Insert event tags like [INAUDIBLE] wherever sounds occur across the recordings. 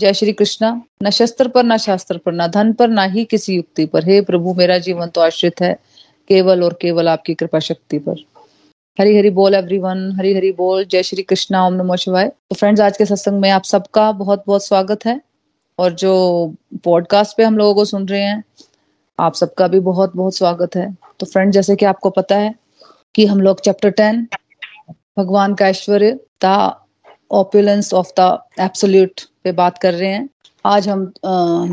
जय श्री कृष्णा। न शस्त्र पर, न शास्त्र पर, न धन पर, ना ही किसी युक्ति पर। हे प्रभु, मेरा जीवन तो आश्रित है, केवल और केवल आपकी कृपा शक्ति पर। हरी हरी बोल एवरीवन हरी हरी बोल। जय श्री कृष्णा, ओम नमो शिवाय। तो फ्रेंड्स आज के सत्संग में आप सबका बहुत बहुत स्वागत है। और जो पॉडकास्ट पे हम लोगों को सुन रहे हैं, आप सबका भी बहुत बहुत स्वागत है। तो फ्रेंड जैसे कि आपको पता है कि हम लोग चैप्टर टेन भगवान का ऐश्वर्य the opulence of the absolute पे बात कर रहे हैं। आज हम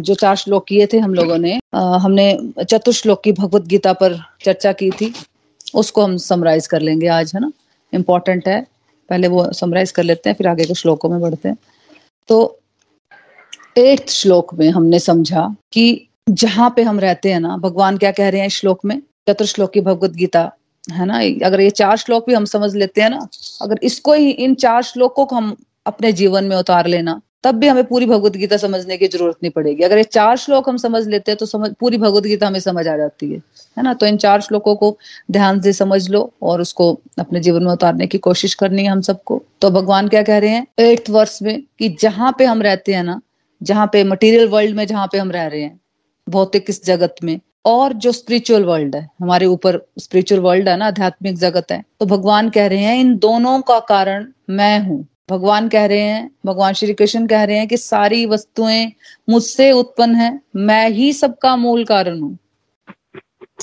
जो चार श्लोक किए थे हम लोगों ने हमने चतुश्लोक की भगवत गीता पर चर्चा की थी। उसको हम समराइज कर लेंगे आज, है ना? इम्पोर्टेंट है। पहले वो समराइज कर लेते हैं, फिर आगे के श्लोकों में बढ़ते हैं। तो एट्थ श्लोक में हमने समझा कि जहाँ पे हम रहते हैं ना, भगवान क्या कह रहे हैं श्लोक में? चतुर्श्लोक की भगवत गीता, है ना? अगर ये चार श्लोक भी हम समझ लेते हैं ना, अगर इसको ही इन चार श्लोकों को हम अपने जीवन में उतार लेना तब भी हमें पूरी भगवत गीता समझने की ज़रूरत नहीं पड़ेगी। अगर ये चार श्लोक हम समझ लेते हैं तो समझ, पूरी भगवत गीता हमें समझ आ जाती है। है ना? तो इन चार श्लोकों को ध्यान से समझ लो और उसको अपने जीवन में उतारने की कोशिश करनी है हम सबको। तो भगवान क्या कह रहे हैं? एट्थ वर्ष में कि जहाँ पे हम रहते हैं ना, जहाँ पे मटेरियल वर्ल्ड में जहाँ पे हम रह रहे हैं, भौतिक इस जगत में, और जो स्पिरिचुअल वर्ल्ड है, हमारे ऊपर स्पिरिचुअल वर्ल्ड है ना, आध्यात्मिक जगत है तो भगवान कह रहे हैं, इन दोनों का कारण मैं हूँ। भगवान कह रहे हैं, भगवान श्री कृष्ण कह रहे हैं कि सारी वस्तुएँ मुझसे उत्पन्न है, मैं ही सबका मूल कारण हूँ।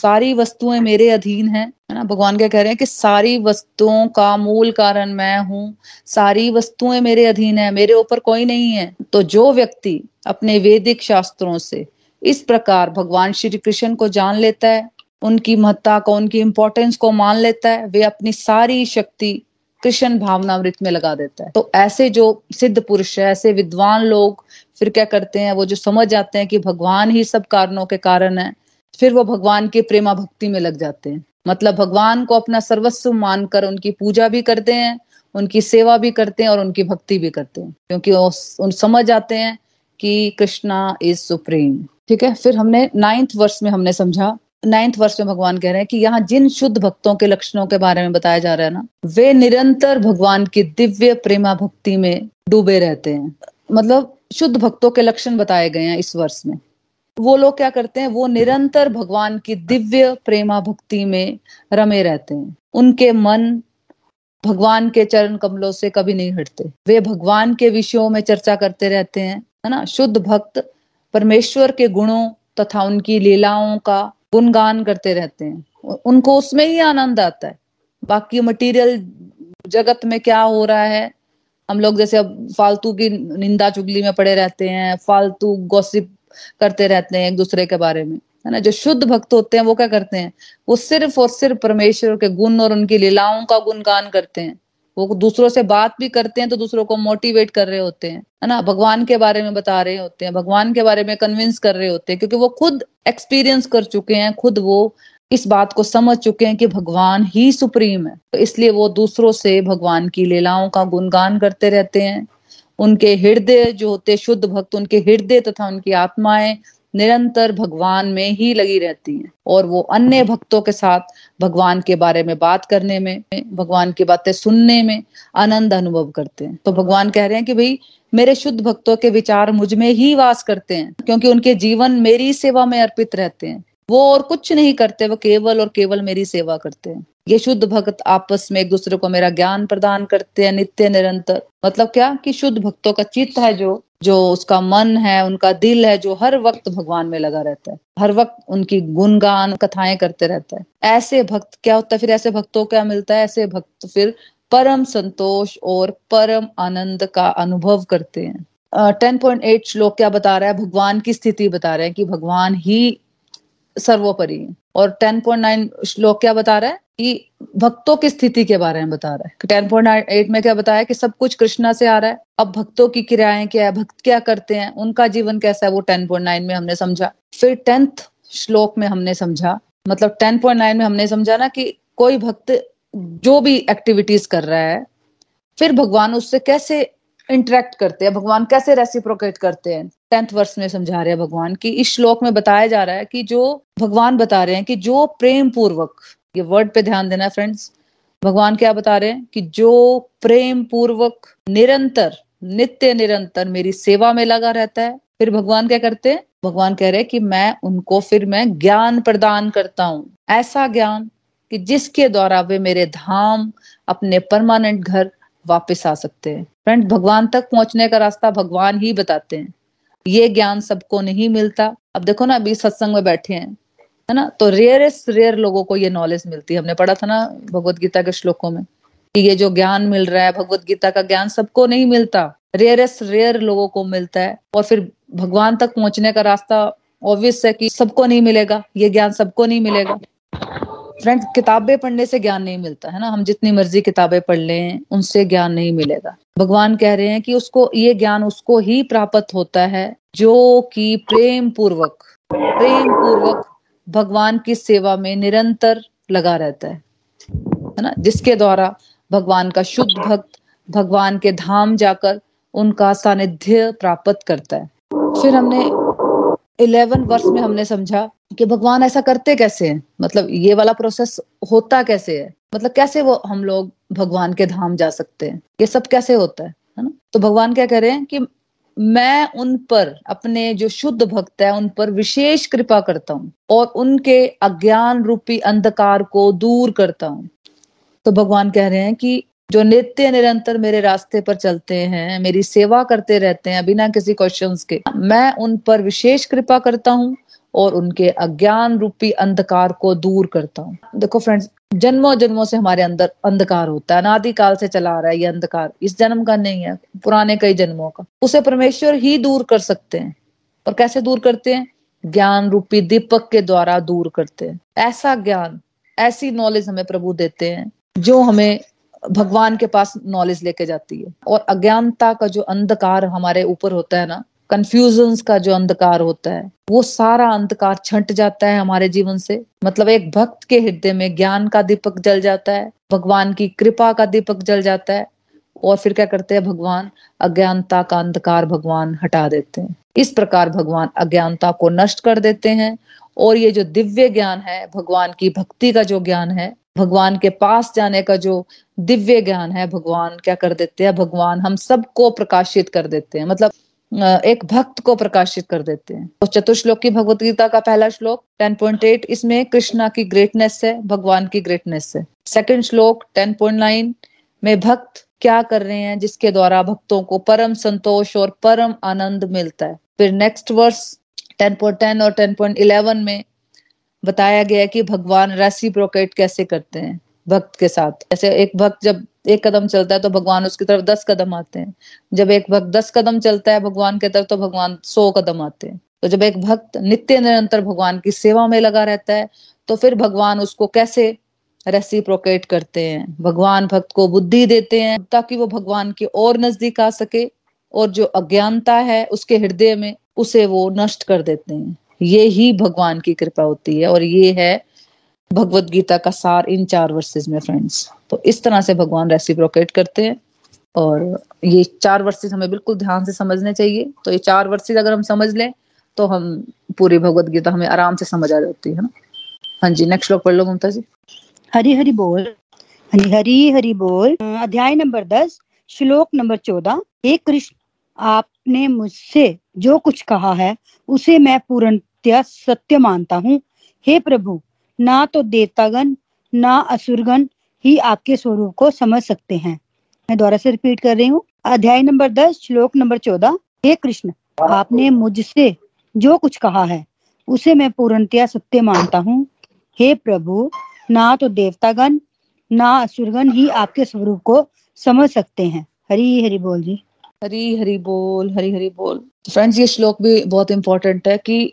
सारी वस्तुएँ मेरे अधीन है है ना? भगवान क्या कह रहे हैं कि सारी वस्तुओं का मूल कारण मैं हूँ, सारी वस्तुएँ मेरे अधीन है, मेरे ऊपर कोई नहीं है। तो जो व्यक्ति अपने वैदिक शास्त्रों से इस प्रकार भगवान श्री कृष्ण को जान लेता है, उनकी महत्ता को, उनकी इंपॉर्टेंस को मान लेता है, वे अपनी सारी शक्ति कृष्ण भावनामृत में लगा देता है। तो ऐसे जो सिद्ध पुरुष है, ऐसे विद्वान लोग फिर क्या करते हैं, वो जो समझ जाते हैं कि भगवान ही सब कारणों के कारण है, फिर वो भगवान के प्रेमा भक्ति में लग जाते हैं। मतलब भगवान को अपना सर्वस्व मानकर उनकी पूजा भी करते हैं, उनकी सेवा भी करते हैं और उनकी भक्ति भी करते हैं। क्योंकि वो उन समझ जाते हैं कि कृष्णा इज़ सुप्रीम। ठीक है, फिर हमने नाइन्थ वर्ष में हमने समझा नाइन्थ वर्ष में भगवान कह रहे हैं कि यहाँ जिन शुद्ध भक्तों के लक्षणों के बारे में बताया जा रहा है ना, वे निरंतर भगवान की दिव्य प्रेमा भक्ति में डूबे रहते हैं। मतलब शुद्ध भक्तों के लक्षण बताए गए हैं इस वर्ष में। वो लोग क्या करते हैं, वो निरंतर भगवान की दिव्य प्रेमा भक्ति में रमे रहते हैं। उनके मन भगवान के चरण कमलों से कभी नहीं हटते। वे भगवान के विषयों में चर्चा करते रहते हैं, है ना। शुद्ध भक्त परमेश्वर के गुणों तथा उनकी लीलाओं का गुणगान करते रहते हैं। उनको उसमें ही आनंद आता है। बाकी मटेरियल जगत में क्या हो रहा है? हम लोग जैसे अब फालतू की निंदा चुगली में पड़े रहते हैं, फालतू गॉसिप करते रहते हैं एक दूसरे के बारे में। है ना? जो शुद्ध भक्त होते हैं वो क्या करते हैं? वो सिर्फ़ और सिर्फ़ परमेश्वर के गुण और उनकी लीलाओं का गुणगान करते हैं। वो दूसरों से बात भी करते हैं तो दूसरों को मोटिवेट कर रहे होते हैं, है ना? भगवान के बारे में बता रहे होते हैं, भगवान के बारे में कन्विंस कर रहे होते हैं, क्योंकि वो खुद एक्सपीरियंस कर चुके हैं, खुद वो इस बात को समझ चुके हैं कि भगवान ही सुप्रीम है। तो इसलिए वो दूसरों से भगवान की लीलाओं का गुणगान करते रहते हैं। उनके हृदय जो होते शुद्ध भक्त, उनके हृदय तथा उनकी आत्माएँ निरंतर भगवान में ही लगी रहती हैं। और वो अन्य भक्तों के साथ भगवान के बारे में बात करने में, भगवान की बातें सुनने में आनंद अनुभव करते हैं। तो भगवान कह रहे हैं कि भाई, मेरे शुद्ध भक्तों के विचार मुझमें ही वास करते हैं, क्योंकि उनके जीवन मेरी सेवा में अर्पित रहते हैं। वो और कुछ नहीं करते, वो केवल और केवल मेरी सेवा करते हैं। ये शुद्ध भक्त आपस में एक दूसरे को मेरा ज्ञान प्रदान करते हैं, नित्य निरंतर। मतलब क्या? कि शुद्ध भक्तों का चित्त है जो जो उसका मन है, उनका दिल है, जो हर वक्त भगवान में लगा रहता है। हर वक्त उनकी गुणगान, कथाएँ करते रहता है। ऐसे भक्त, क्या होता है फिर ऐसे भक्तों क्या मिलता है? ऐसे भक्त फिर परम संतोष और परम आनंद का अनुभव करते हैं। टेन पॉइंट एट श्लोक क्या बता रहा है? भगवान की स्थिति बता रहे हैं कि भगवान ही सर्वोपरि। और टेन पॉइंट नाइन श्लोक क्या बता रहा है? कि भक्तों की स्थिति के बारे में बता रहा है। टेन पॉइंट एट में क्या बताया कि सब कुछ कृष्णा से आ रहा है। अब भक्तों की क्रियाएँ क्या है? भक्त क्या करते हैं? उनका जीवन कैसा है? वो टेन पॉइंट नाइन में हमने समझा। फिर टेंथ श्लोक में हमने समझा। मतलब टेन पॉइंट नाइन में हमने समझा ना कि कोई भक्त जो भी एक्टिविटीज़ कर रहा है, फिर भगवान उससे कैसे इंटरेक्ट करते हैं। भगवान कैसे रेसिप्रोकेट करते हैं? टेंथ वर्ष में समझा रहे हैं भगवान कि इस श्लोक में बताया जा रहा है कि जो भगवान बता रहे हैं कि जो प्रेम पूर्वक ये वर्ड पे ध्यान देना फ्रेंड्स भगवान क्या बता रहे हैं? कि जो प्रेम पूर्वक निरंतर, नित्य निरंतर मेरी सेवा में लगा रहता है। फिर भगवान क्या करते हैं? भगवान कह रहे हैं कि मैं उनको फिर मैं ज्ञान प्रदान करता हूँ। ऐसा ज्ञान कि जिसके द्वारा वे मेरे धाम, अपने परमानेंट घर वापस आ सकते हैं। फ्रेंड भगवान तक पहुँचने का रास्ता भगवान ही बताते हैं। ये ज्ञान सबको नहीं मिलता। अब देखो ना, अभी सत्संग में बैठे हैं, है ना? तो रेयरेस्ट रेयर लोगों को ये नॉलेज मिलती है। हमने पढ़ा था ना भगवत गीता के श्लोकों में कि ये जो ज्ञान मिल रहा है, भगवत गीता का ज्ञान सबको नहीं मिलता। रेयरेस्ट रेयर लोगों को मिलता है और फिर भगवान तक पहुँचने का रास्ता ऑब्वियस है कि सबको नहीं मिलेगा। ये ज्ञान सबको नहीं मिलेगा। फ्रेंड्स किताबें पढ़ने से ज्ञान नहीं मिलता, है ना? हम जितनी मर्ज़ी किताबें पढ़ लें, उनसे ज्ञान नहीं मिलेगा। भगवान कह रहे हैं कि उसको, ये ज्ञान उसको ही प्राप्त होता है, जो कि प्रेम पूर्वक प्रेम पूर्वक भगवान की सेवा में निरंतर लगा रहता है। है ना? जिसके द्वारा भगवान का शुद्ध भक्त, भगवान के धाम जाकर उनका सानिध्य प्राप्त करता है। फिर हमने इलेवन वर्ष में हमने समझा कि भगवान ऐसा करते कैसे? हैं मतलब ये वाला प्रोसेस होता कैसे है? मतलब कैसे वो हम लोग भगवान के धाम जा सकते हैं? ये सब कैसे होता है? है ना? तो भगवान क्या कह रहे हैं कि मैं उन पर, अपने जो शुद्ध भक्त है, उन पर विशेष कृपा करता हूँ और उनके अज्ञान रूपी अंधकार को दूर करता हूँ। तो भगवान कह रहे हैं कि जो नित्य निरंतर मेरे रास्ते पर चलते हैं, मेरी सेवा करते रहते हैं, बिना किसी क्वेश्चंस के, मैं उन पर विशेष कृपा करता हूँ और उनके अज्ञान रूपी अंधकार को दूर करता हूँ। देखो फ्रेंड्स जन्मों जन्मों से हमारे अंदर अंधकार होता है, अनादि काल से चला आ रहा है ये अंधकार, इस जन्म का नहीं है, पुराने कई जन्मों का। उसे परमेश्वर ही दूर कर सकते हैं और कैसे दूर करते हैं? ज्ञान रूपी दीपक के द्वारा दूर करते हैं। ऐसा ज्ञान, ऐसी नॉलेज हमें प्रभु देते हैं, जो हमें भगवान के पास नॉलेज लेके जाती है। और अज्ञानता का जो अंधकार हमारे ऊपर होता है ना कंफ्यूजन का जो अंधकार होता है, वो सारा अंधकार छंट जाता है हमारे जीवन से। मतलब एक भक्त के हृदय में ज्ञान का दीपक जल जाता है, भगवान की कृपा का दीपक जल जाता है, और फिर क्या करते हैं भगवान? अज्ञानता का अंधकार भगवान हटा देते हैं। इस प्रकार भगवान अज्ञानता को नष्ट कर देते हैं, और ये जो दिव्य ज्ञान है, भगवान की भक्ति का जो ज्ञान है, भगवान के पास जाने का जो दिव्य ज्ञान है, भगवान क्या कर देते हैं? भगवान हम सबको प्रकाशित कर देते हैं। मतलब एक भक्त को प्रकाशित कर देते हैं। तो चतुर्श्लोक की भगवत गीता का पहला श्लोक 10.8 इसमें कृष्णा की ग्रेटनेस है, भगवान की ग्रेटनेस है। सेकंड श्लोक 10.9 में भक्त क्या कर रहे हैं, जिसके द्वारा भक्तों को परम संतोष और परम आनंद मिलता है। फिर नेक्स्ट वर्स 10.10 और 10.11 में बताया गया है कि भगवान रेसिप्रोकेट कैसे करते हैं, भक्त के साथ। जैसे एक भक्त जब एक कदम चलता है तो भगवान उसकी तरफ़ दस कदम आते हैं। जब एक भक्त दस कदम चलता है भगवान की तरफ़ तो भगवान सौ कदम आते हैं। तो जब एक भक्त नित्य निरंतर भगवान की सेवा में लगा रहता है तो फिर भगवान उसको कैसे रेसिप्रोकेट करते हैं? भगवान भक्त को बुद्धि देते हैं ताकि वो भगवान के और नज़दीक आ सके और जो अज्ञानता है उसके हृदय में उसे वो नष्ट कर देते हैं। ये ही भगवान की कृपा होती है और ये है भगवत गीता का सार इन चार वर्सेज में फ्रेंड्स तो इस तरह से भगवान रेसिप्रोकेट करते हैं। और ये चार वर्सेज हमें बिल्कुल ध्यान से समझने चाहिए। तो ये चार वर्सेज अगर हम समझ लें तो हम पूरी भगवत गीता हमें आराम से समझ आ जाती है ना। हाँ जी नेक्स्ट श्लोक पढ़ लो ममता जी। हरी हरी बोल, हरी हरी हरि बोल। अध्याय नंबर दस, श्लोक नंबर चौदह। हे कृष्ण, आपने मुझसे जो कुछ कहा है, उसे मैं पूर्णतया सत्य मानता हूँ। हे प्रभु, ना तो देवतागण, ना असुरगण ही आपके स्वरूप को समझ सकते हैं। मैं दोबारा से रिपीट कर रही हूँ। अध्याय नंबर दस, श्लोक नंबर चौदह। हे कृष्ण, आपने मुझसे जो कुछ कहा है, उसे मैं पूर्णतया सत्य मानता हूँ। हे प्रभु, ना तो देवतागण, ना असुरगण ही आपके स्वरूप को समझ सकते हैं। हरी हरी बोल जी। हरी हरी बोल, हरी हरी बोल। फ्रेंड्स ये श्लोक भी बहुत इंपॉर्टेंट है कि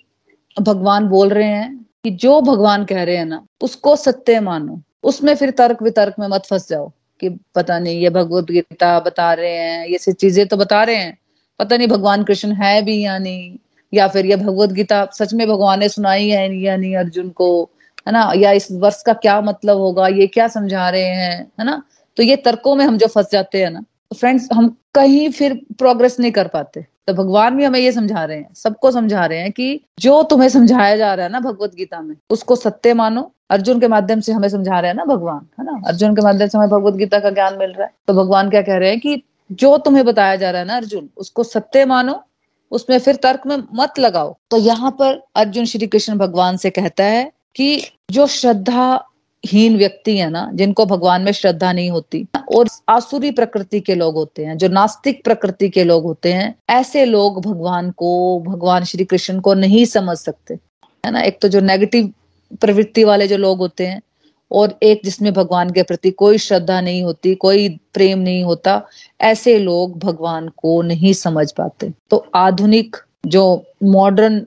भगवान बोल रहे हैं कि जो भगवान कह रहे हैं ना, उसको सत्य मानो। उसमें फिर तर्क वितर्क में मत फंस जाओ कि पता नहीं, ये भगवत गीता बता रहे हैं, ये सब चीज़ें तो बता रहे हैं। पता नहीं भगवान कृष्ण है भी या नहीं, या फिर ये भगवत गीता सच में भगवान ने सुनाई है या नहीं अर्जुन को, है ना? या इस वर्ष का क्या मतलब होगा, ये क्या समझा रहे हैं, है ना? तो ये तर्कों में हम जो फंस जाते हैं ना तो फ्रेंड्स हम कहीं फिर प्रोग्रेस नहीं कर पाते। तो भगवान भी हमें ये समझा रहे हैं, सबको समझा रहे हैं कि जो तुम्हें समझाया जा रहा है ना भगवत गीता में, उसको सत्य मानो अर्जुन के माध्यम से हमें समझा रहे हैं ना भगवान, है ना? अर्जुन के माध्यम से हमें भगवत गीता का ज्ञान मिल रहा है। तो भगवान क्या कह रहे हैं कि जो तुम्हें बताया जा रहा है ना अर्जुन, उसको सत्य मानो, उसमें फिर तर्क में मत लगाओ। तो यहाँ पर अर्जुन श्री कृष्ण भगवान से कहता है कि जो श्रद्धा हीन व्यक्ति है ना, जिनको भगवान में श्रद्धा नहीं होती, और आसुरी प्रकृति के लोग होते हैं, जो नास्तिक प्रकृति के लोग होते हैं, ऐसे लोग भगवान को, भगवान श्री कृष्ण को नहीं समझ सकते। है ना? एक तो जो नेगेटिव प्रवृत्ति वाले जो लोग होते हैं, और एक जिसमें भगवान के प्रति कोई श्रद्धा नहीं होती, कोई प्रेम नहीं होता, ऐसे लोग भगवान को नहीं समझ पाते। तो आधुनिक जो मॉडर्न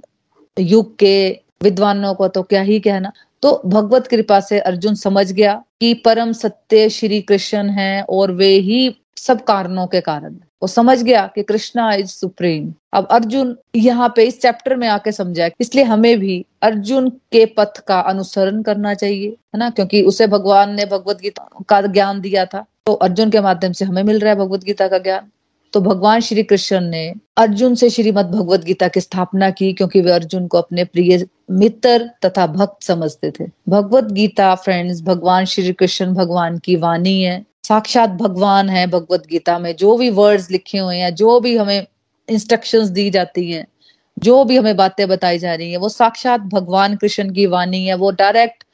युग के विद्वानों को तो क्या ही कहना। तो भगवत कृपा से अर्जुन समझ गया कि परम सत्य श्री कृष्ण है और वे ही सब कारणों के कारण वो समझ गया कि कृष्णा इज़ सुप्रीम अब अर्जुन यहाँ पे इस चैप्टर में आके समझा इसलिए हमें भी अर्जुन के पथ का अनुसरण करना चाहिए, है ना? क्योंकि उसे भगवान ने भगवत गीता का ज्ञान दिया था तो अर्जुन के माध्यम से हमें मिल रहा है भगवत गीता का ज्ञान। तो भगवान श्री कृष्ण ने अर्जुन से श्रीमद भगवत गीता की स्थापना की, क्योंकि वे अर्जुन को अपने प्रिय मित्र तथा भक्त समझते थे। भगवत गीता फ्रेंड्स भगवान श्री कृष्ण, भगवान की वाणी है। साक्षात भगवान है भगवत गीता में, जो भी वर्ड्स लिखे हुए हैं, जो भी हमें इंस्ट्रक्शंस दी जाती हैं, जो भी हमें बातें बताई जा रही है, वो साक्षात भगवान कृष्ण की वाणी है, वो डायरेक्ट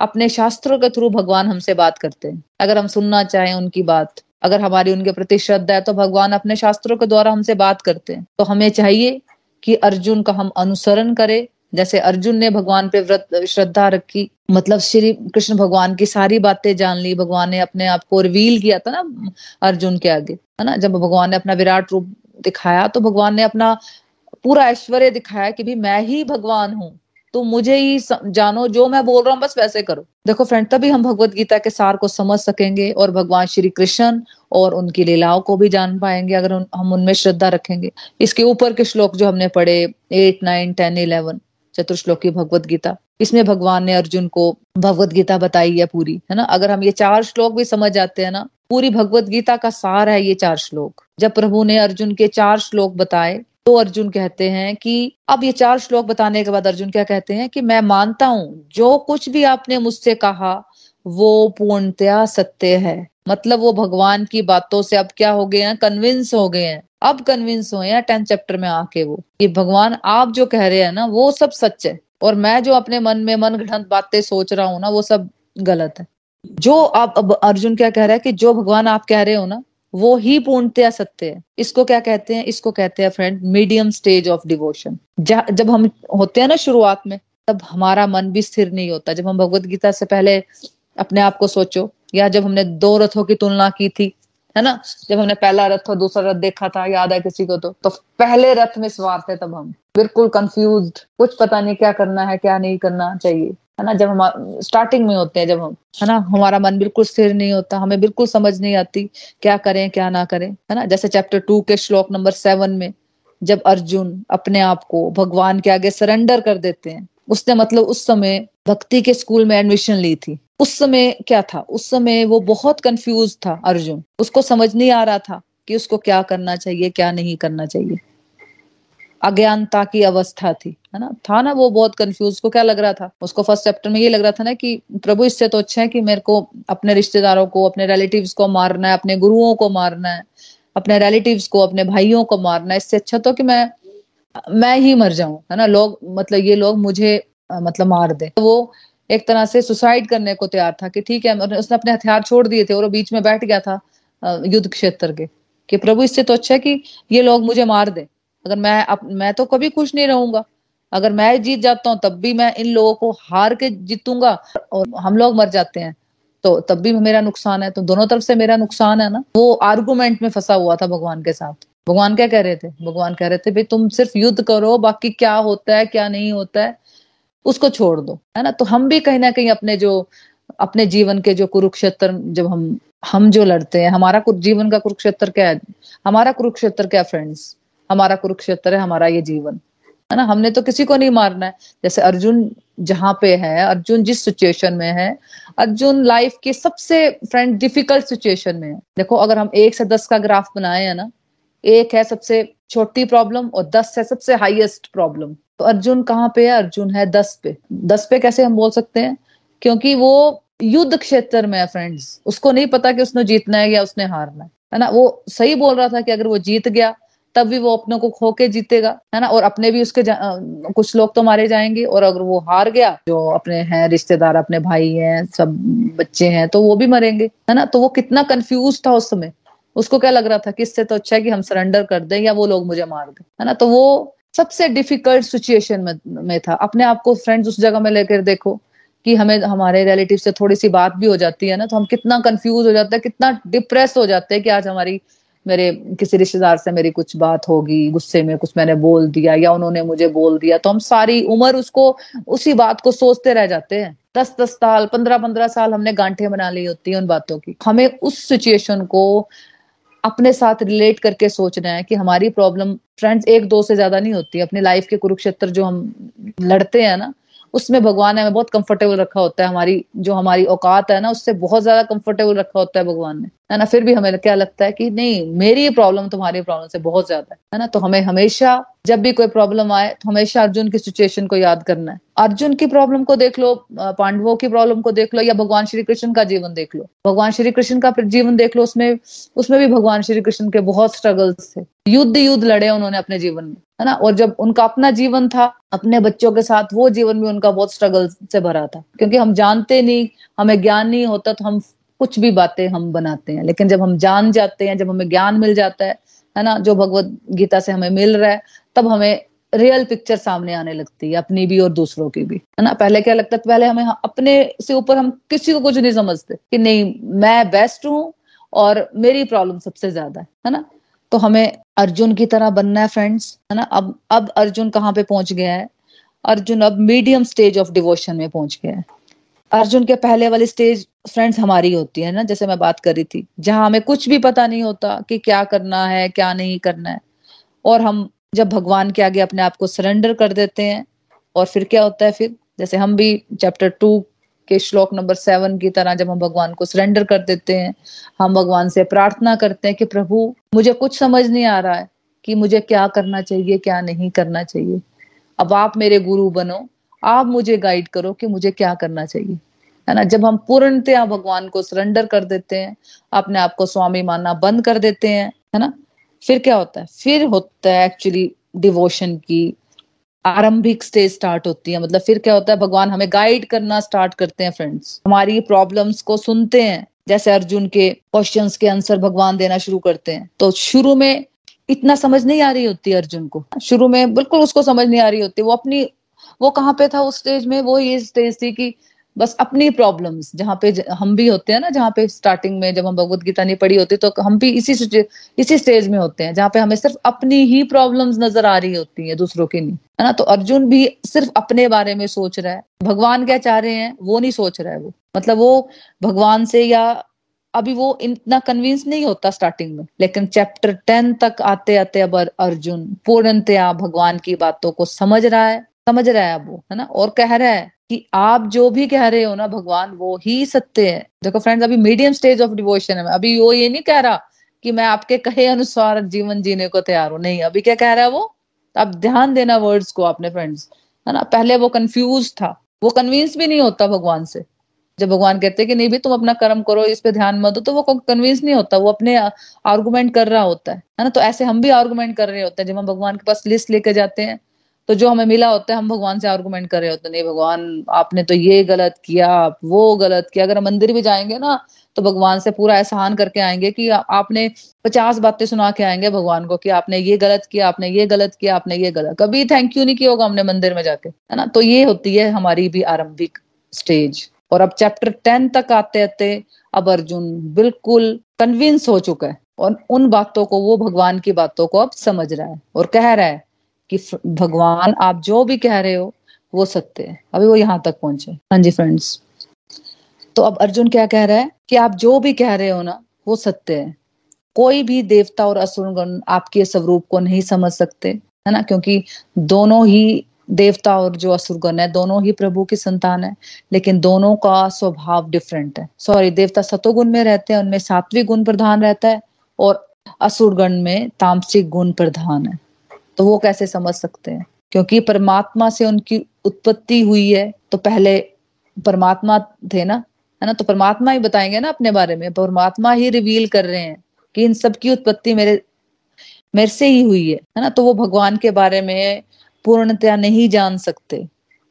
अपने शास्त्रों के थ्रू भगवान हमसे बात करते हैं। अगर हम सुनना चाहें उनकी बात, अगर हमारी उनके प्रति श्रद्धा है तो भगवान अपने शास्त्रों के द्वारा हमसे बात करते हैं। तो हमें चाहिए कि अर्जुन का हम अनुसरण करें जैसे अर्जुन ने भगवान पे व्रत, श्रद्धा रखी मतलब श्री कृष्ण भगवान की सारी बातें जान ली, भगवान ने अपने आप को रिवील किया था ना अर्जुन के आगे, है ना? जब भगवान ने अपना विराट रूप दिखाया तो भगवान ने अपना पूरा ऐश्वर्य दिखाया कि भी मैं ही भगवान हूँ तो मुझे ही जानो, जो मैं बोल रहा हूँ, बस वैसे करो। देखो फ्रेंड तभी हम भगवत गीता के सार को समझ सकेंगे और भगवान श्री कृष्ण और उनकी लीलाओं को भी जान पाएँगे, अगर हम उनमें श्रद्धा रखेंगे। इसके ऊपर के श्लोक जो हमने पढ़े एट नाइन टेन इलेवन चतुर्श्लोकी भगवत गीता। इसमें भगवान ने अर्जुन को भगवत गीता बताई है पूरी, है ना? अगर हम ये चार श्लोक भी समझ जाते हैं ना, पूरी भगवत गीता का सार है ये चार श्लोक। जब प्रभु ने अर्जुन के चार श्लोक बताए तो अर्जुन कहते हैं कि, अब ये चार श्लोक बताने के बाद अर्जुन क्या कहते हैं कि मैं मानता हूँ, जो कुछ भी आपने मुझसे कहा, वो पूर्णतया सत्य है। मतलब वो भगवान की बातों से अब क्या हो गए हैं? कन्विंस हो गए हैं। अब कन्विंस हुए हैं टेंथ चैप्टर में आके वो, कि भगवान, आप जो कह रहे हैं ना, वो सब सच है। और मैं जो अपने मन में, मन घड़ंत बातें सोच रहा हूँ ना, वो सब गलत है। जो आप, अब अर्जुन क्या कह रहा है कि जो भगवान आप कह रहे हो ना, वो ही पूर्णतया सत्य है। इसको क्या कहते हैं? इसको कहते हैं friend medium stage of devotion जब हम होते हैं ना शुरुआत में, तब हमारा मन भी स्थिर नहीं होता। जब हम भगवत गीता से पहले अपने आप को सोचो या जब हमने दो रथों की तुलना की थी, है ना? जब हमने पहला रथ और दूसरा रथ देखा था, याद है किसी को तो? तो पहले रथ में सवार थे तब हम। बिल्कुल कंफ्यूज कुछ पता नहीं क्या करना है, क्या नहीं करना चाहिए, है ना? जब हम स्टार्टिंग में होते हैं जब हम, है ना? हमारा मन बिल्कुल स्थिर नहीं होता, हमें बिल्कुल समझ नहीं आती क्या करें, क्या ना करें, है ना? जैसे चैप्टर टू के श्लोक नंबर सेवन में, जब अर्जुन अपने आप को भगवान के आगे सरेंडर कर देते हैं उसने मतलब उस समय भक्ति के स्कूल में एडमिशन ली थी। उस समय क्या था? उस समय वो बहुत कंफ्यूज था अर्जुन। उसको समझ नहीं आ रहा था कि उसको क्या करना चाहिए, क्या नहीं करना चाहिए। अज्ञानता की अवस्था थी, है ना? था ना वो बहुत कंफ्यूज को क्या लग रहा था? उसको फ़र्स्ट चैप्टर में ये लग रहा था ना कि, प्रभु, इससे तो अच्छा है कि मेरे को अपने रिश्तेदारों को, अपने रिलेटिव्स को मारना है, अपने गुरुओं को मारना है, अपने रिलेटिव्स को, अपने भाइयों को मारना है। इससे अच्छा तो कि मैं मैं ही मर जाऊँ है ना? लोग मतलब ये लोग मुझे मतलब मार दे। वो एक तरह से सुसाइड करने को तैयार था कि ठीक है उसने अपने हथियार छोड़ दिए थे और वो बीच में बैठ गया था युद्ध क्षेत्र के कि प्रभु इससे तो अच्छा है कि ये लोग मुझे मार दे। अगर मैं अप, मैं तो कभी खुश नहीं रहूँगा। अगर मैं जीत जाता हूँ तब भी मैं इन लोगों को हार के जीतूँगा और हम लोग मर जाते हैं। तो तब भी मेरा नुकसान है तो दोनों तरफ़ से मेरा नुकसान है ना? वो आर्गुमेंट में फंसा हुआ था भगवान के साथ। भगवान क्या कह रहे थे? भगवान कह रहे थे, भाई, तुम सिर्फ़ युद्ध करो, बाकी क्या होता है, क्या नहीं होता है, उसको छोड़ दो। है ना? तो हम भी कहीं ना कहीं अपने जो, अपने जीवन के जो कुरुक्षेत्र, जब हम हम जो लड़ते हैं, हमारा जीवन का कुरुक्षेत्र क्या है? हमारा कुरुक्षेत्र क्या फ्रेंड्स हमारा कुरुक्षेत्र है हमारा ये जीवन। है ना? हमने तो किसी को नहीं मारना है। जैसे अर्जुन जहाँ पे है, अर्जुन जिस सिचुएशन में है, अर्जुन लाइफ के सबसे फ्रेंड डिफ़िकल्ट सिचुएशन में है। देखो, अगर हम एक से दस का ग्राफ बनाए हैं ना एक है सबसे छोटी प्रॉब्लम और दस है सबसे हाईएस्ट प्रॉब्लम तो अर्जुन कहाँ पे है? अर्जुन है दस पे। दस पे कैसे हम बोल सकते हैं? क्योंकि वो युद्ध क्षेत्र में है फ्रेंड्स उसको नहीं पता कि उसने जीतना है या उसने हारना है। है ना? वो सही बोल रहा था कि अगर वो जीत गया, तब भी वो अपनों को खो के जीतेगा। है ना? और अपने भी उसके कुछ लोग तो मारे जाएँगे। और अगर वो हार गया, जो अपने हैं, रिश्तेदार, अपने भाई हैं, सब बच्चे हैं तो वो भी मरेंगे। है ना? तो वो कितना कंफ्यूज था उस समय। उसको क्या लग रहा था कि इससे तो अच्छा है कि हम सरेंडर कर दें या वो लोग मुझे मार दें है ना? तो वो सबसे डिफ़िकल्ट सिचुएशन में, में था। अपने आप को फ्रेंड्स उस जगह में लेकर देखो कि हमें हमारे रिलेटिव से थोड़ी सी बात भी हो जाती है ना तो हम कितना कंफ्यूज हो जाते हैं कितना डिप्रेस हो जाते हैं कि आज हमारी मेरे किसी रिश्तेदार से मेरी कुछ बात होगी गुस्से में कुछ मैंने बोल दिया या उन्होंने मुझे बोल दिया तो हम सारी उम्र उसको उसी बात को सोचते रह जाते हैं। दस दस साल पंद्रह पंद्रह साल हमने गांठे बना ली होती है उन बातों की। हमें उस सिचुएशन को अपने साथ रिलेट करके सोचना है कि हमारी प्रॉब्लम फ्रेंड्स एक दो से ज़्यादा नहीं होती। अपनी लाइफ के कुरुक्षेत्र जो हम लड़ते हैं ना, उसमें भगवान ने हमें बहुत कंफर्टेबल रखा होता है। हमारी, जो हमारी औकात है ना, उससे बहुत ज़्यादा कंफर्टेबल रखा होता है भगवान ने। है ना? फिर भी हमें क्या लगता है कि नहीं, मेरी प्रॉब्लम तुम्हारी प्रॉब्लम से बहुत ज़्यादा है है ना? तो हमें हमेशा, जब भी कोई प्रॉब्लम आए तो हमेशा अर्जुन की सिचुएशन को याद करना है। अर्जुन की प्रॉब्लम को देख लो पांडवों की प्रॉब्लम को देख लो, या भगवान श्री कृष्ण का जीवन देख लो। भगवान श्री कृष्ण का जीवन देख लो, उसमें उसमें भी भगवान श्री कृष्ण के बहुत स्ट्रगल्स थे। युद्ध युद्ध लड़े उन्होंने अपने जीवन में, है ना? और जब उनका अपना जीवन था, अपने बच्चों के साथ, वो जीवन भी उनका बहुत स्ट्रगल से भरा था। क्योंकि हम जानते नहीं, हमें ज्ञान नहीं होता तो हम कुछ भी बातें हम बनाते हैं, लेकिन जब हम जान जाते हैं, जब हमें ज्ञान मिल जाता है है ना, जो भगवत गीता से हमें मिल रहा है, तब हमें रियल पिक्चर सामने आने लगती है, अपनी भी और दूसरों की भी। है ना, पहले क्या लगता है पहले हमें अपने से ऊपर हम किसी को कुछ नहीं समझते कि नहीं, मैं बेस्ट हूँ और मेरी प्रॉब्लम सबसे ज़्यादा है है ना? तो हमें अर्जुन की तरह बनना है फ्रेंड्स है ना? अब अब अर्जुन कहाँ पे पहुँच गया है? अर्जुन अब मीडियम स्टेज ऑफ़ डिवोशन में पहुँच गया है। अर्जुन के पहले वाली स्टेज फ्रेंड्स हमारी होती है ना, जैसे मैं बात कर रही थी, जहाँ हमें कुछ भी पता नहीं होता कि क्या करना है, क्या नहीं करना है। और हम जब भगवान के आगे अपने आप को सरेंडर कर देते हैं, और फिर क्या होता है फिर? जैसे हम भी चैप्टर टू के श्लोक नंबर सेवन की तरह जब हम भगवान को सरेंडर कर देते हैं, हम भगवान से प्रार्थना करते हैं कि प्रभु, मुझे कुछ समझ नहीं आ रहा है कि मुझे क्या करना चाहिए, क्या नहीं करना चाहिए। अब आप मेरे गुरु बनो आप मुझे गाइड करो कि मुझे क्या करना चाहिए। है ना? जब हम पूर्णतया भगवान को सरेंडर कर देते हैं, अपने आप को स्वामी मानना बंद कर देते हैं, है ना? फिर क्या होता है? फिर होता है एक्चुअली डिवोशन की आरंभिक स्टेज स्टार्ट होती है। मतलब फिर क्या होता है? भगवान हमें गाइड करना स्टार्ट करते हैं फ्रेंड्स हमारी प्रॉब्लम्स को सुनते हैं। जैसे अर्जुन के क्वेश्चंस के आंसर भगवान देना शुरू करते हैं। तो शुरू में इतना समझ नहीं आ रही होती अर्जुन को। शुरू में बिल्कुल उसको समझ नहीं आ रही होती। वो अपनी वो कहाँ पे था उस स्टेज में? वो ये स्टेज थी कि बस अपनी प्रॉब्लम्स जहाँ पे हम भी होते हैं ना, जहाँ पे स्टार्टिंग में जब हम भगवत गीता नहीं पढ़ी होती तो हम भी इसी इसी स्टेज में होते हैं, जहाँ पे हमें सिर्फ़ अपनी ही प्रॉब्लम्स नज़र आ रही होती है, दूसरों की नहीं। है ना? तो अर्जुन भी सिर्फ़ अपने बारे में सोच रहा है। भगवान क्या चाह रहे हैं, वो नहीं सोच रहा है वो। मतलब वो भगवान से या अभी वो इतना कन्विंस नहीं होता स्टार्टिंग में, लेकिन चैप्टर टेन तक आते आते अब अर्जुन पूर्णतया भगवान की बातों को समझ रहा है। समझ रहा है अब वो, है ना? और कह रहा है कि आप जो भी कह रहे हो ना भगवान, वो ही सत्य है। देखो फ्रेंड्स अभी मीडियम स्टेज ऑफ़ डिवोशन है। अभी वो ये नहीं कह रहा कि मैं आपके कहे अनुसार जीवन जीने को तैयार हूँ। नहीं, अभी क्या कह रहा है वो? आप ध्यान देना वर्ड्स को अपने फ्रेंड्स है ना? पहले वो कंफ्यूज था। वो कन्विंस भी नहीं होता भगवान से। जब भगवान कहते कि नहीं भी तुम अपना कर्म करो, इस पे ध्यान मत दो तो वो कन्विंस नहीं होता। वो अपने आर्गुमेंट कर रहा होता है। ना? तो ऐसे हम भी आर्गुमेंट कर रहे होते हैं। जब हम भगवान के पास लिस्ट लेके जाते हैं तो जो हमें मिला होता है, हम भगवान से आर्गुमेंट कर रहे होते नहीं भगवान, आपने तो ये गलत किया वो गलत किया। अगर हम मंदिर भी जाएँगे ना तो भगवान से पूरा एहसान करके आएँगे कि आपने पचास बातें सुना के आएँगे भगवान को कि आपने ये गलत किया, आपने ये गलत किया, आपने ये गलत। कभी थैंक यू नहीं किया होगा हमने मंदिर में जाके, है ना? तो ये होती है हमारी भी आरंभिक स्टेज और अब चैप्टर टेन तक आते आते अब अर्जुन बिल्कुल कन्विंस हो चुका है और उन बातों को, वो भगवान की बातों को अब समझ रहा है और कह रहा है कि भगवान, आप जो भी कह रहे हो, वो सत्य है। अभी वो यहाँ तक पहुँचे। हाँ जी फ्रेंड्स तो अब अर्जुन क्या कह रहा है कि आप जो भी कह रहे हो ना, वो सत्य है। कोई भी देवता और असुरगण आपके स्वरूप को नहीं समझ सकते, है ना? क्योंकि दोनों ही देवता और जो असुरगण है, दोनों ही प्रभु की संतान है, लेकिन दोनों का स्वभाव डिफरेंट है। सॉरी देवता सतोगुण में रहते हैं, उनमें सात्विक गुण प्रधान रहता है, और असुरगण में तामसिक गुण प्रधान है। तो वो कैसे समझ सकते हैं? क्योंकि परमात्मा से उनकी उत्पत्ति हुई है तो पहले परमात्मा थे ना? है ना? तो परमात्मा ही बताएँगे ना अपने बारे में। परमात्मा ही रिवील कर रहे हैं कि इन सब की उत्पत्ति मेरे मेरे से ही हुई है। है ना? तो वो भगवान के बारे में पूर्णतया नहीं जान सकते,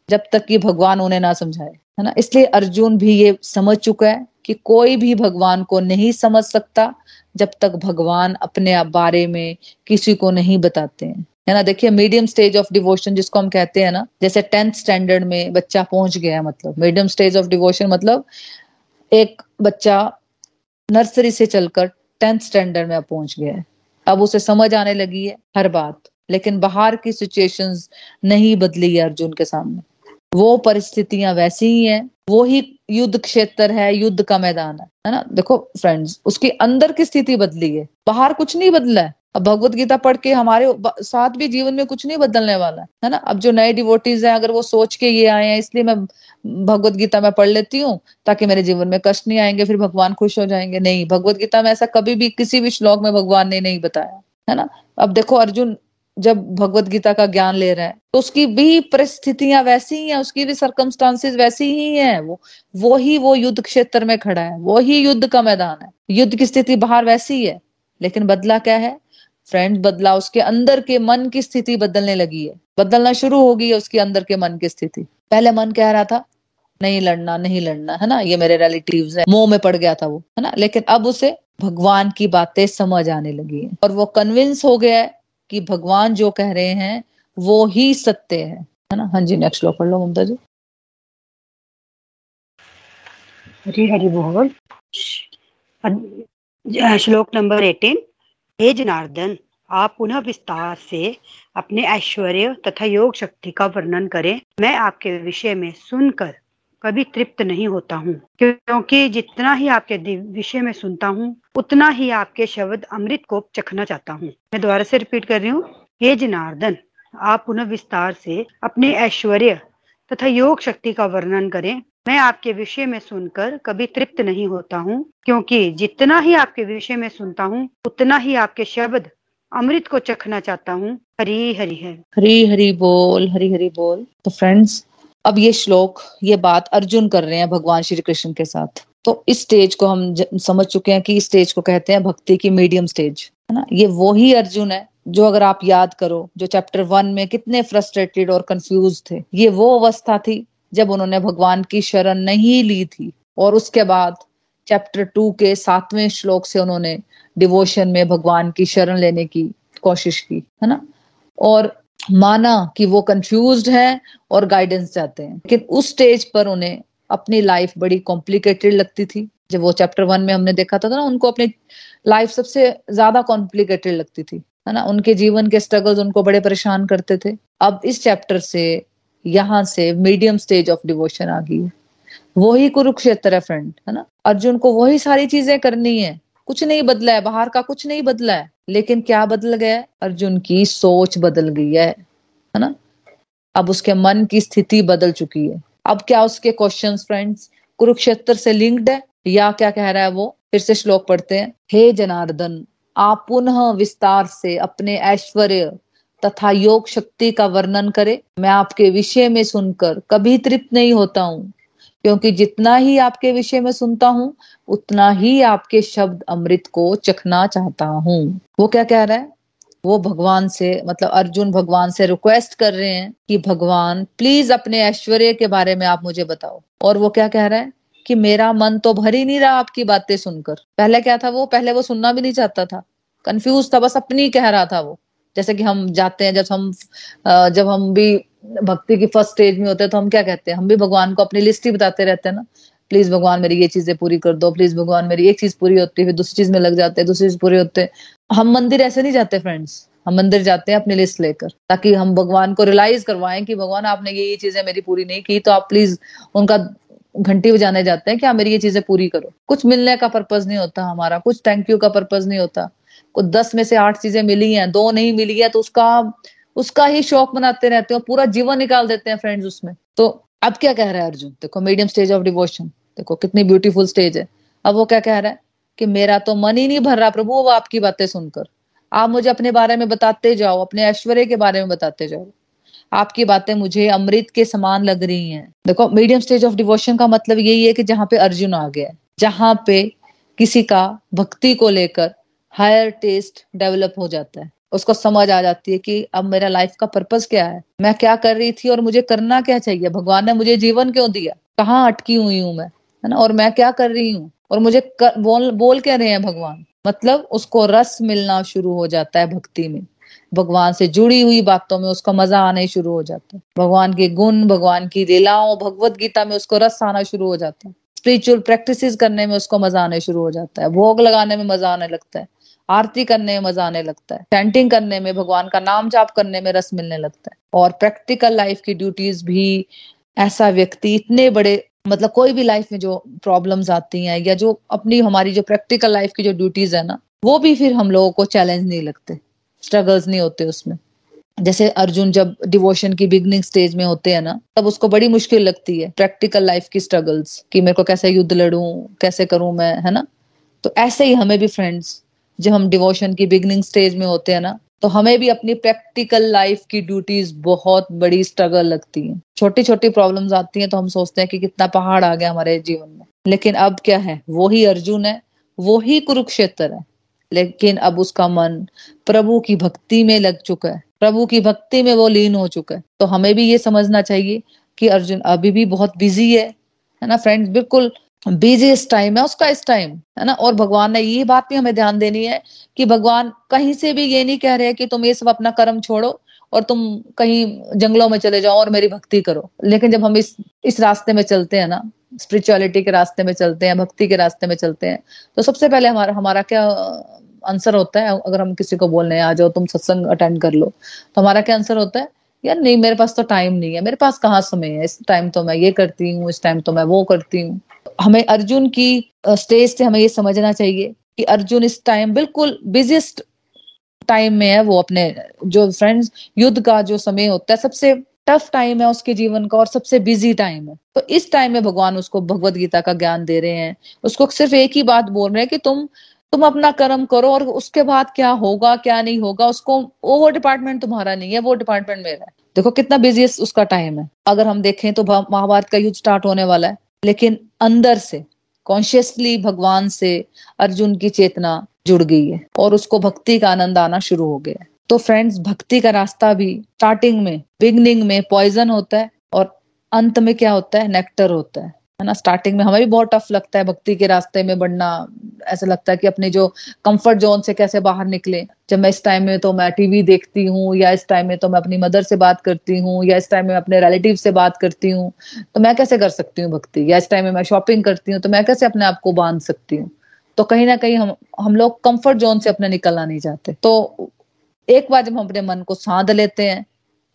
जब तक कि भगवान उन्हें ना समझाए। है ना? इसलिए अर्जुन भी ये समझ चुका है कि कोई भी भगवान को नहीं समझ सकता, जब तक भगवान अपने बारे में किसी को नहीं बताते हैं। है ना, देखिए मीडियम स्टेज ऑफ़ डिवोशन जिसको हम कहते हैं ना, जैसे टेंथ स्टैंडर्ड में बच्चा पहुँच गया मतलब। मीडियम स्टेज ऑफ़ डिवोशन मतलब एक बच्चा नर्सरी से चलकर टेंथ स्टैंडर्ड में पहुँच गया है। अब उसे समझ आने लगी है हर बात, लेकिन बाहर की सिचुएशंस नहीं बदली है अर्जुन के सामने। वो परिस्थितियाँ वैसी ही हैं, वो ही युद्ध क्षेत्र है, युद्ध का मैदान है है ना? देखो फ्रेंड्स उसके अंदर की स्थिति बदली है, बाहर कुछ नहीं बदला है। अब भगवत गीता पढ़ के हमारे साथ भी जीवन में कुछ नहीं बदलने वाला है ना? अब जो नए डिवोटीज हैं, अगर वो सोच के ये आए हैं, इसलिए मैं भगवत गीता में पढ़ लेती हूँ, ताकि मेरे जीवन में कष्ट नहीं आएँगे, फिर भगवान खुश हो जाएँगे। नहीं, भगवत गीता में ऐसा कभी भी किसी भी श्लोक में भगवान ने नहीं बताया, है ना? अब देखो, अर्जुन जब भगवत गीता का ज्ञान ले रहा है तो उसकी भी परिस्थितियाँ वैसी ही हैं, उसकी भी सरकमस्टांसिस वैसी ही हैं, वो वो ही वो युद्ध क्षेत्र में खड़ा है, वो ही युद्ध का मैदान है। युद्ध की स्थिति बाहर वैसी है, लेकिन बदला क्या है? फ्रेंड बदला उसके अंदर के मन की स्थिति बदलने लगी है। बदलना शुरू हो गई है उसके अंदर के मन की स्थिति। पहले मन कह रहा था, नहीं लड़ना नहीं लड़ना है ना? ये मेरे रिलेटिव है। मोह में पड़ गया था वो, है ना? लेकिन अब उसे भगवान की बातें समझ आने लगी है। और वो कन्विंस हो गया है कि भगवान जो कह रहे हैं, वो ही सत्य है। है ना? हाँ जी नेक्स्ट श्लोक पढ़ लो ममता जी। हरी हरि बोल श्लोक नंबर एटीन हे जनार्दन, आप पुनः विस्तार से अपने ऐश्वर्य तथा योग शक्ति का वर्णन करें। मैं आपके विषय में सुनकर कभी तृप्त नहीं होता हूँ, क्योंकि जितना ही आपके विषय में सुनता हूँ, उतना ही आपके शब्द अमृत को चखना चाहता हूँ। मैं दोबारा से रिपीट कर रही हूँ। हे जनार्दन, आप पुनः विस्तार से अपने ऐश्वर्य तथा योग शक्ति का वर्णन करें। मैं आपके विषय में सुनकर कभी तृप्त नहीं होता हूँ, क्योंकि जितना ही आपके विषय में सुनता हूँ, उतना ही आपके शब्द अमृत को चखना चाहता हूँ। हरी हरी है। हरी हरी बोल, हरी हरी बोल। तो फ्रेंड्स अब ये श्लोक, ये बात अर्जुन कर रहे हैं भगवान श्री कृष्ण के साथ। तो इस स्टेज को हम समझ चुके हैं कि इस स्टेज को कहते हैं भक्ति की मीडियम स्टेज है ना? ये वो ही अर्जुन है, जो अगर आप याद करो, जो चैप्टर वन में कितने फ्रस्ट्रेटेड और कंफ्यूज थे, ये वो अवस्था थी जब उन्होंने भगवान की शरण नहीं ली थी और उसके बाद चैप्टर टू के सातवें श्लोक से उन्होंने डिवोशन में भगवान की शरण लेने की कोशिश की, है ना? और माना कि वो कंफ्यूज है और गाइडेंस चाहते हैं। लेकिन उस स्टेज पर उन्हें अपनी लाइफ बड़ी कॉम्प्लिकेटेड लगती थी। जब वो चैप्टर वन में हमने देखा था ना, उनको अपनी लाइफ सबसे ज़्यादा कॉम्प्लिकेटेड लगती थी, है ना? उनके जीवन के स्ट्रगल्स उनको बड़े परेशान करते थे। अब इस चैप्टर से यहाँ से मीडियम स्टेज ऑफ़ डिवोशन आ गई है। वही कुरुक्षेत्र है फ्रेंड है ना? अर्जुन को वही सारी चीज़ें करनी है। कुछ नहीं बदला है, बाहर का कुछ नहीं बदला है। लेकिन क्या बदल गया अर्जुन की सोच बदल गई है है ना? अब उसके मन की स्थिति बदल चुकी है। अब क्या उसके क्वेश्चन फ्रेंड्स कुरुक्षेत्र से लिंक्ड है, या क्या कह रहा है वो? फिर से श्लोक पढ़ते हैं। हे जनार्दन, आप पुनः विस्तार से अपने ऐश्वर्य तथा योग शक्ति का वर्णन करे, मैं आपके विषय में सुनकर कभी तृप्त नहीं होता हूँ। क्योंकि जितना ही आपके विषय में सुनता हूँ, उतना ही आपके शब्द अमृत को चखना चाहता हूँ। वो क्या कह रहा है? वो भगवान से मतलब अर्जुन भगवान से रिक्वेस्ट कर रहे हैं कि भगवान प्लीज़ अपने ऐश्वर्य के बारे में आप मुझे बताओ। और वो क्या कह रहा है? कि मेरा मन तो भर ही नहीं रहा आपकी बातें सुनकर। पहले क्या था वो? पहले वो सुनना भी नहीं चाहता था। कंफ्यूज था, बस अपनी कह रहा था वो। जैसे कि हम जाते हैं, जब हम जब हम भी भक्ति की फ़र्स्ट स्टेज में होते हैं तो हम क्या कहते हैं? हम भी भगवान को अपनी लिस्ट ही बताते रहते हैं ना। प्लीज़ भगवान मेरी ये चीज़ें पूरी कर दो प्लीज़ भगवान मेरी एक चीज़ पूरी होती है, फिर दूसरी चीज़ में लग जाते हैं, दूसरी चीज़ पूरी होते हम मंदिर ऐसे नहीं जाते फ्रेंड्स हम मंदिर जाते हैं अपनी लिस्ट लेकर, ताकि हम भगवान को रियलाइज़ करवाएँ कि भगवान आपने ये ये चीज़ें मेरी पूरी नहीं की तो आप प्लीज़ उनका घंटी बजाने जाते हैं कि आप मेरी ये चीज़ें पूरी करो। कुछ मिलने का पर्पज नहीं होता हमारा, कुछ थैंक यू का पर्पज नहीं होता। कुछ दस में से आठ चीज़ें मिली हैं, दो नहीं मिली है तो उसका उसका ही शौक बनाते रहते हैं, पूरा जीवन निकाल देते हैं फ्रेंड्स उसमें। तो अब क्या कह रहा है अर्जुन? देखो मीडियम स्टेज ऑफ़ डिवोशन देखो, कितनी ब्यूटीफुल स्टेज है। अब वो क्या कह रहा है? कि मेरा तो मन ही नहीं भर रहा प्रभु, वो आपकी बातें सुनकर। आप मुझे अपने बारे में बताते जाओ, अपने ऐश्वर्य के बारे में बताते जाओ। आपकी बातें मुझे अमृत के समान लग रही हैं। देखो मीडियम स्टेज ऑफ़ डिवोशन का मतलब यही है कि जहाँ पे अर्जुन आ गया जहाँ पे किसी का भक्ति को लेकर हायर टेस्ट डेवलप हो जाता है। उसको समझ आ जाती है कि अब मेरा लाइफ का पर्पस क्या है? मैं क्या कर रही थी और मुझे करना क्या चाहिए? भगवान ने मुझे जीवन क्यों दिया? कहाँ अटकी हुई हूँ मैं? है ना? और मैं क्या कर रही हूँ? और मुझे कर, बोल बोल क्या रहे हैं भगवान? मतलब उसको रस मिलना शुरू हो जाता है भक्ति में। भगवान से जुड़ी हुई बातों में उसका मज़ा आने शुरू हो जाता है। भगवान के गुण भगवान की लीलाओं भगवत गीता में उसको रस आना शुरू हो जाता है। स्पिरिचुअल प्रैक्टिस करने में उसको मज़ा आने शुरू हो जाता है। भोग लगाने में मज़ा आने लगता है। आरती करने में मज़ा आने लगता है। चैंटिंग करने में, भगवान का नाम जाप करने में रस मिलने लगता है। और प्रैक्टिकल लाइफ की ड्यूटीज़ भी ऐसा व्यक्ति इतने बड़े मतलब कोई भी लाइफ में जो प्रॉब्लम्स आती हैं या जो अपनी, हमारी जो प्रैक्टिकल लाइफ की जो ड्यूटीज़ है ना, वो भी फिर हम लोगों को चैलेंज नहीं लगते। स्ट्रगल्स नहीं होते उसमें। जैसे अर्जुन जब डिवोशन की बिगनिंग स्टेज में होते हैं ना, तब उसको बड़ी मुश्किल लगती है प्रैक्टिकल लाइफ की स्ट्रगल्स कि मेरे को कैसे युद्ध लड़ू, कैसे करूँ मैं, है ना? तो ऐसे ही हमें भी फ्रेंड्स जब हम डिवोशन की बिगनिंग स्टेज में होते हैं ना तो हमें भी अपनी प्रैक्टिकल लाइफ की ड्यूटीज़ बहुत बड़ी स्ट्रगल लगती है। छोटी छोटी प्रॉब्लम्स आती हैं तो हम सोचते हैं कि कितना पहाड़ आ गया हमारे जीवन में। लेकिन अब क्या है? वो ही अर्जुन है, वो ही कुरुक्षेत्र है। लेकिन अब उसका मन प्रभु की भक्ति में लग चुका है। प्रभु की भक्ति में वो लीन हो चुका है। तो हमें भी ये समझना चाहिए कि अर्जुन अभी भी बहुत बिज़ी है। है ना फ्रेंड्स बिल्कुल बिजीएस्ट टाइम है, उसका इस टाइम है ना? और भगवान ने ये बात भी हमें ध्यान देनी है कि भगवान कहीं से भी ये नहीं कह रहे कि तुम ये सब अपना कर्म छोड़ो और तुम कहीं जंगलों में चले जाओ और मेरी भक्ति करो। लेकिन जब हम इस इस रास्ते में चलते हैं ना स्पिरिचुअलिटी के रास्ते में चलते हैं, भक्ति के रास्ते में चलते हैं तो सबसे पहले हमारा हमारा क्या आंसर होता है? अगर हम किसी को बोलने आ जाओ, तुम सत्संग अटेंड कर लो। तो हमारा क्या आंसर होता है? यार नहीं, मेरे पास तो टाइम नहीं है। मेरे पास कहाँ समय है? इस टाइम तो मैं ये करती हूँ, इस टाइम तो मैं वो करती हूँ। हमें अर्जुन की स्टेज से हमें ये समझना चाहिए कि अर्जुन इस टाइम बिल्कुल बिजिएस्ट टाइम में है वो अपने, जो फ्रेंड्स युद्ध का जो समय होता है, सबसे टफ टाइम है उसके जीवन का और सबसे बिज़ी टाइम है। तो इस टाइम में भगवान उसको भगवत गीता का ज्ञान दे रहे हैं। उसको सिर्फ़ एक ही बात बोल रहे हैं कि तुम तुम अपना कर्म करो और उसके बाद क्या होगा, क्या नहीं होगा, उसको, वो डिपार्टमेंट तुम्हारा नहीं है, वो डिपार्टमेंट मेरा है। देखो कितना बिज़ी उसका टाइम है। अगर हम देखें तो महाभारत का युद्ध स्टार्ट होने वाला है। लेकिन अंदर से कॉन्शियसली भगवान से अर्जुन की चेतना जुड़ गई है और उसको भक्ति का आनंद आना शुरू हो गया है। तो फ्रेंड्स भक्ति का रास्ता भी स्टार्टिंग में बिगनिंग में पॉइजन होता है और अंत में क्या होता है? नेक्टर होता है। है ना स्टार्टिंग में हमें भी बहुत टफ लगता है भक्ति के रास्ते में बढ़ना। ऐसा लगता है कि अपने जो कंफर्ट जोन से कैसे बाहर निकले। जब मैं इस टाइम में तो मैं टीवी देखती हूँ या इस टाइम में तो मैं अपनी मदर से बात करती हूँ या इस टाइम में अपने रिलेटिव से बात करती हूँ तो मैं कैसे कर सकती हूँ भक्ति? या इस टाइम में मैं शॉपिंग करती हूँ तो मैं कैसे अपने आप को बाँध सकती हूँ? तो कहीं ना कहीं हम हम लोग कंफर्ट जोन से अपने निकलना नहीं चाहते। तो एक बार जब हम अपने मन को साध लेते हैं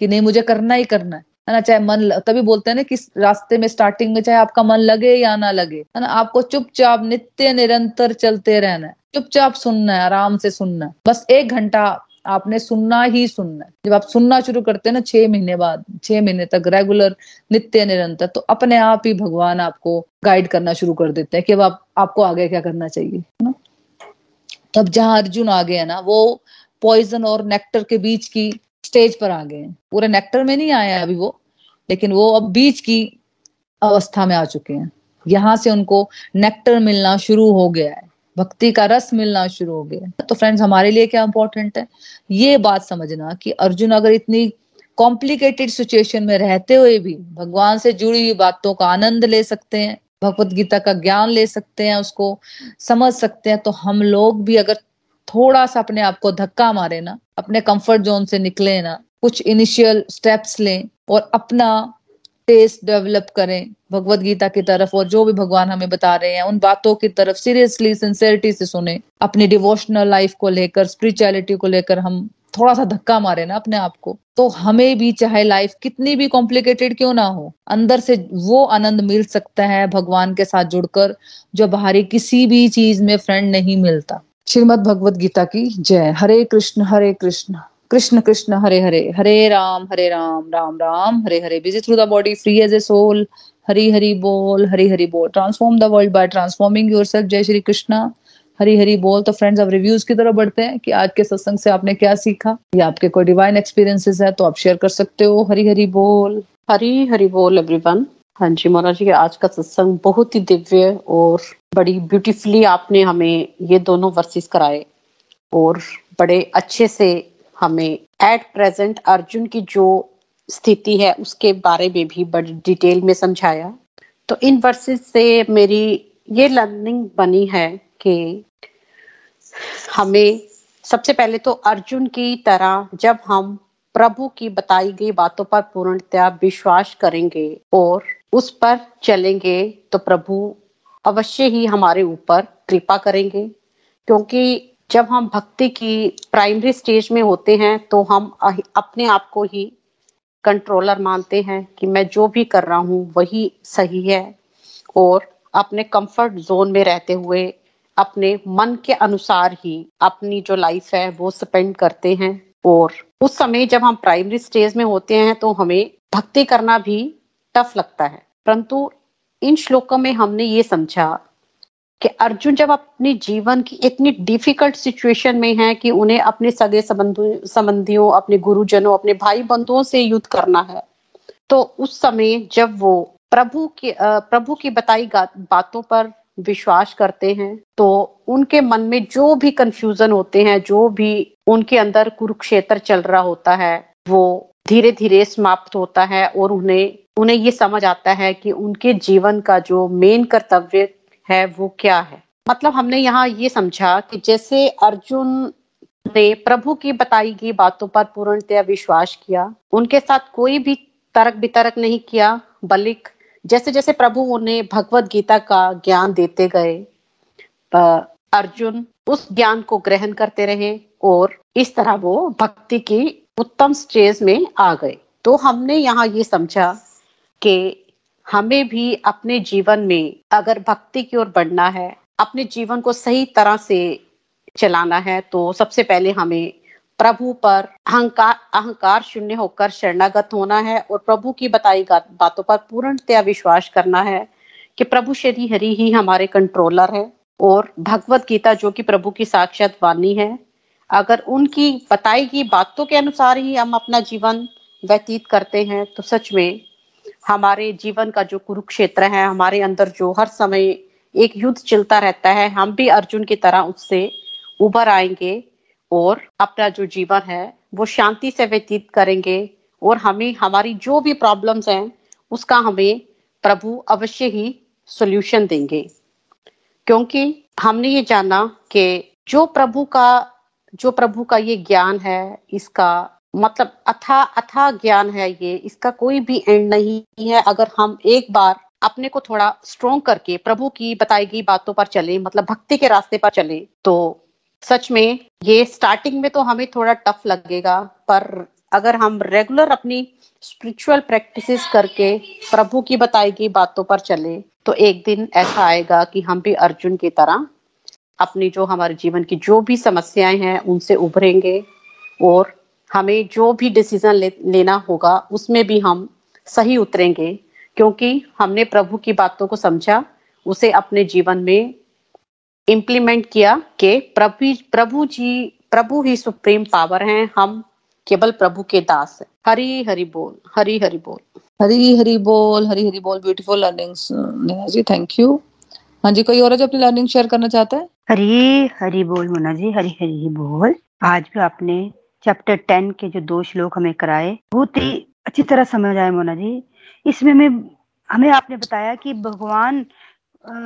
कि नहीं, मुझे करना ही करना है है ना? चाहे मन तभी बोलते हैं ना कि रास्ते में स्टार्टिंग में चाहे आपका मन लगे या ना लगे, है ना? आपको चुपचाप नित्य निरंतर चलते रहना है। चुपचाप सुनना है, आराम से सुनना है। बस एक घंटा आपने सुनना ही सुनना है। जब आप सुनना शुरू करते हैं ना छह महीने बाद, छह महीने तक रेगुलर नित्य निरंतर तो अपने आप ही भगवान आपको गाइड करना शुरू कर देते हैं कि अब आप, आपको आगे क्या करना चाहिए, है ना? तब जहाँ अर्जुन आ गया ना, वो पॉइजन और नेक्टर के बीच की स्टेज पर आ गए हैं। पूरे नेक्टर में नहीं आए अभी वो, लेकिन वो अब बीच की अवस्था में आ चुके हैं। यहाँ से उनको नेक्टर मिलना शुरू हो गया है। भक्ति का रस मिलना शुरू हो गया तो फ्रेंड्स हमारे लिए क्या इंपॉर्टेंट है? ये बात समझना कि अर्जुन अगर इतनी कॉम्प्लिकेटेड सिचुएशन में रहते हुए भी भगवान से जुड़ी हुई बातों का आनंद ले सकते हैं, भगवत गीता का ज्ञान ले सकते हैं, उसको समझ सकते हैं तो हम लोग भी अगर थोड़ा सा अपने आप को धक्का मारे ना, अपने कंफर्ट जोन से निकले ना, कुछ इनिशियल स्टेप्स लें और अपना टेस्ट डेवलप करें। भगवत गीता की तरफ़ और जो भी भगवान हमें बता रहे हैं, उन बातों की तरफ़ सीरियसली सिंसेरिटी से सुने। अपनी डिवोशनल लाइफ को लेकर स्पिरिचुअलिटी को लेकर हम थोड़ा सा धक्का मारे ना अपने आप को। तो हमें भी चाहे लाइफ कितनी भी कॉम्प्लिकेटेड क्यों ना हो, अंदर से वो आनंद मिल सकता है भगवान के साथ जुड़कर, जो बाहरी किसी भी चीज़ में फ्रेंड नहीं मिलता। श्रीमद भगवत गीता की जय। Hare Krishna Hare Krishna. Krishna Krishna, Hare Hare. Hare Ram Hare Ram Ram Ram. Hare Hare. Busy through the body free as a soul Hari Hari बोल, हरी हरी बोल। Transform the world by transforming yourself जय श्री कृष्णा। हरी हरी बोल। तो friends अब reviews की तरफ़ बढ़ते हैं कि आज के सत्संग से आपने क्या सीखा। या आपके कोई डिवाइन एक्सपीरियंसेस है तो आप शेयर कर सकते हो। हरी हरी बोल। हरी हरी बोल एवरीवन हाँ जी मोना जी, आज का सत्संग बहुत ही दिव्य और बड़ी ब्यूटीफुली आपने हमें ये दोनों वर्सेस कराए और बड़े अच्छे से हमें एट प्रेजेंट अर्जुन की जो स्थिति है उसके बारे में भी बड़ी डिटेल में समझाया। तो इन वर्सेस से मेरी ये लर्निंग बनी है कि हमें सबसे पहले तो अर्जुन की तरह जब हम प्रभु की बताई गई बातों पर पूर्णतया विश्वास करेंगे और उस पर चलेंगे तो प्रभु अवश्य ही हमारे ऊपर कृपा करेंगे, क्योंकि जब हम भक्ति की प्राइमरी स्टेज में होते हैं तो हम अपने आप को ही कंट्रोलर मानते हैं कि मैं जो भी कर रहा हूँ, वही सही है। और अपने कंफर्ट जोन में रहते हुए, अपने मन के अनुसार ही अपनी जो लाइफ है, वो स्पेंड करते हैं। और उस समय जब हम प्राइमरी स्टेज में होते हैं तो हमें भक्ति करना भी टफ लगता है। परंतु इन श्लोकों में हमने ये समझा कि अर्जुन जब अपने जीवन की इतनी डिफ़िकल्ट सिचुएशन में है कि उन्हें अपने सगे संबंधियों, अपने गुरुजनों, अपने भाई बंधुओं से युद्ध करना है तो उस समय जब वो प्रभु की प्रभु की बताई बातों पर विश्वास करते हैं तो उनके मन में जो भी कंफ्यूजन होते हैं, जो भी उनके अंदर कुरुक्षेत्र चल रहा होता है, वो धीरे धीरे समाप्त होता है और उन्हें उन्हें ये समझ आता है कि उनके जीवन का जो मेन कर्तव्य है वो क्या है। मतलब हमने यहाँ ये समझा कि जैसे अर्जुन ने प्रभु की बताई गई बातों पर पूर्णतया विश्वास किया, उनके साथ कोई भी तर्क वितरक नहीं किया, बल्कि जैसे जैसे प्रभु उन्हें भगवत गीता का ज्ञान देते गए अर्जुन उस ज्ञान को ग्रहण करते रहे और इस तरह वो भक्ति की उत्तम स्टेज में आ गए। तो हमने यहाँ ये समझा कि हमें भी अपने जीवन में अगर भक्ति की ओर बढ़ना है, अपने जीवन को सही तरह से चलाना है तो सबसे पहले हमें प्रभु पर अहंकार अहंकार शून्य होकर शरणागत होना है और प्रभु की बताई बातों पर पूर्णतया विश्वास करना है कि प्रभु श्री हरि ही हमारे कंट्रोलर है और भगवत गीता जो कि प्रभु की साक्षात वाणी है, अगर उनकी बताई गई बातों के अनुसार ही हम अपना जीवन व्यतीत करते हैं तो सच में हमारे जीवन का जो कुरुक्षेत्र है, हमारे अंदर जो हर समय एक युद्ध चलता रहता है, हम भी अर्जुन की तरह उससे उभर आएँगे और अपना जो जीवन है, वो शांति से व्यतीत करेंगे और हमें, हमारी जो भी प्रॉब्लम्स हैं, उसका हमें प्रभु अवश्य ही सोल्यूशन देंगे। क्योंकि हमने ये जाना कि जो प्रभु का, जो प्रभु का ये ज्ञान है, इसका मतलब अथा अथा ज्ञान है ये, इसका कोई भी एंड नहीं है। अगर हम एक बार अपने को थोड़ा स्ट्रोंग करके, प्रभु की बताई गई बातों पर चले मतलब भक्ति के रास्ते पर चले तो सच में ये स्टार्टिंग में तो हमें थोड़ा टफ लगेगा, पर अगर हम रेगुलर अपनी स्पिरिचुअल प्रैक्टिसेस करके प्रभु की बताई गई बातों पर चले तो एक दिन ऐसा आएगा कि हम भी अर्जुन की तरह अपनी जो हमारे जीवन की जो भी समस्याएँ हैं, उनसे उभरेंगे और हमें जो भी डिसीज़न ले, लेना होगा उसमें भी हम सही उतरेंगे क्योंकि हमने प्रभु की बातों को समझा उसे अपने जीवन में इम्प्लीमेंट किया कि प्रभु प्रभु जी प्रभु ही सुप्रीम पावर हैं हम केवल प्रभु के दास हैं। हरी हरी बोल हरी हरी बोल। हरी हरी बोल हरी हरी बोल beautiful learnings Neha ji thank you हाँ जी कोई और है जो अपनी लर्निंग शेयर करना चाहता है? हरी हरी बोल मुना जी हरी हरी बोल। आज भी आपने चैप्टर टेन के जो दो श्लोक हमें कराए, बहुत ही अच्छी तरह समझ आए मोना जी। इसमें में, हमें आपने बताया कि भगवान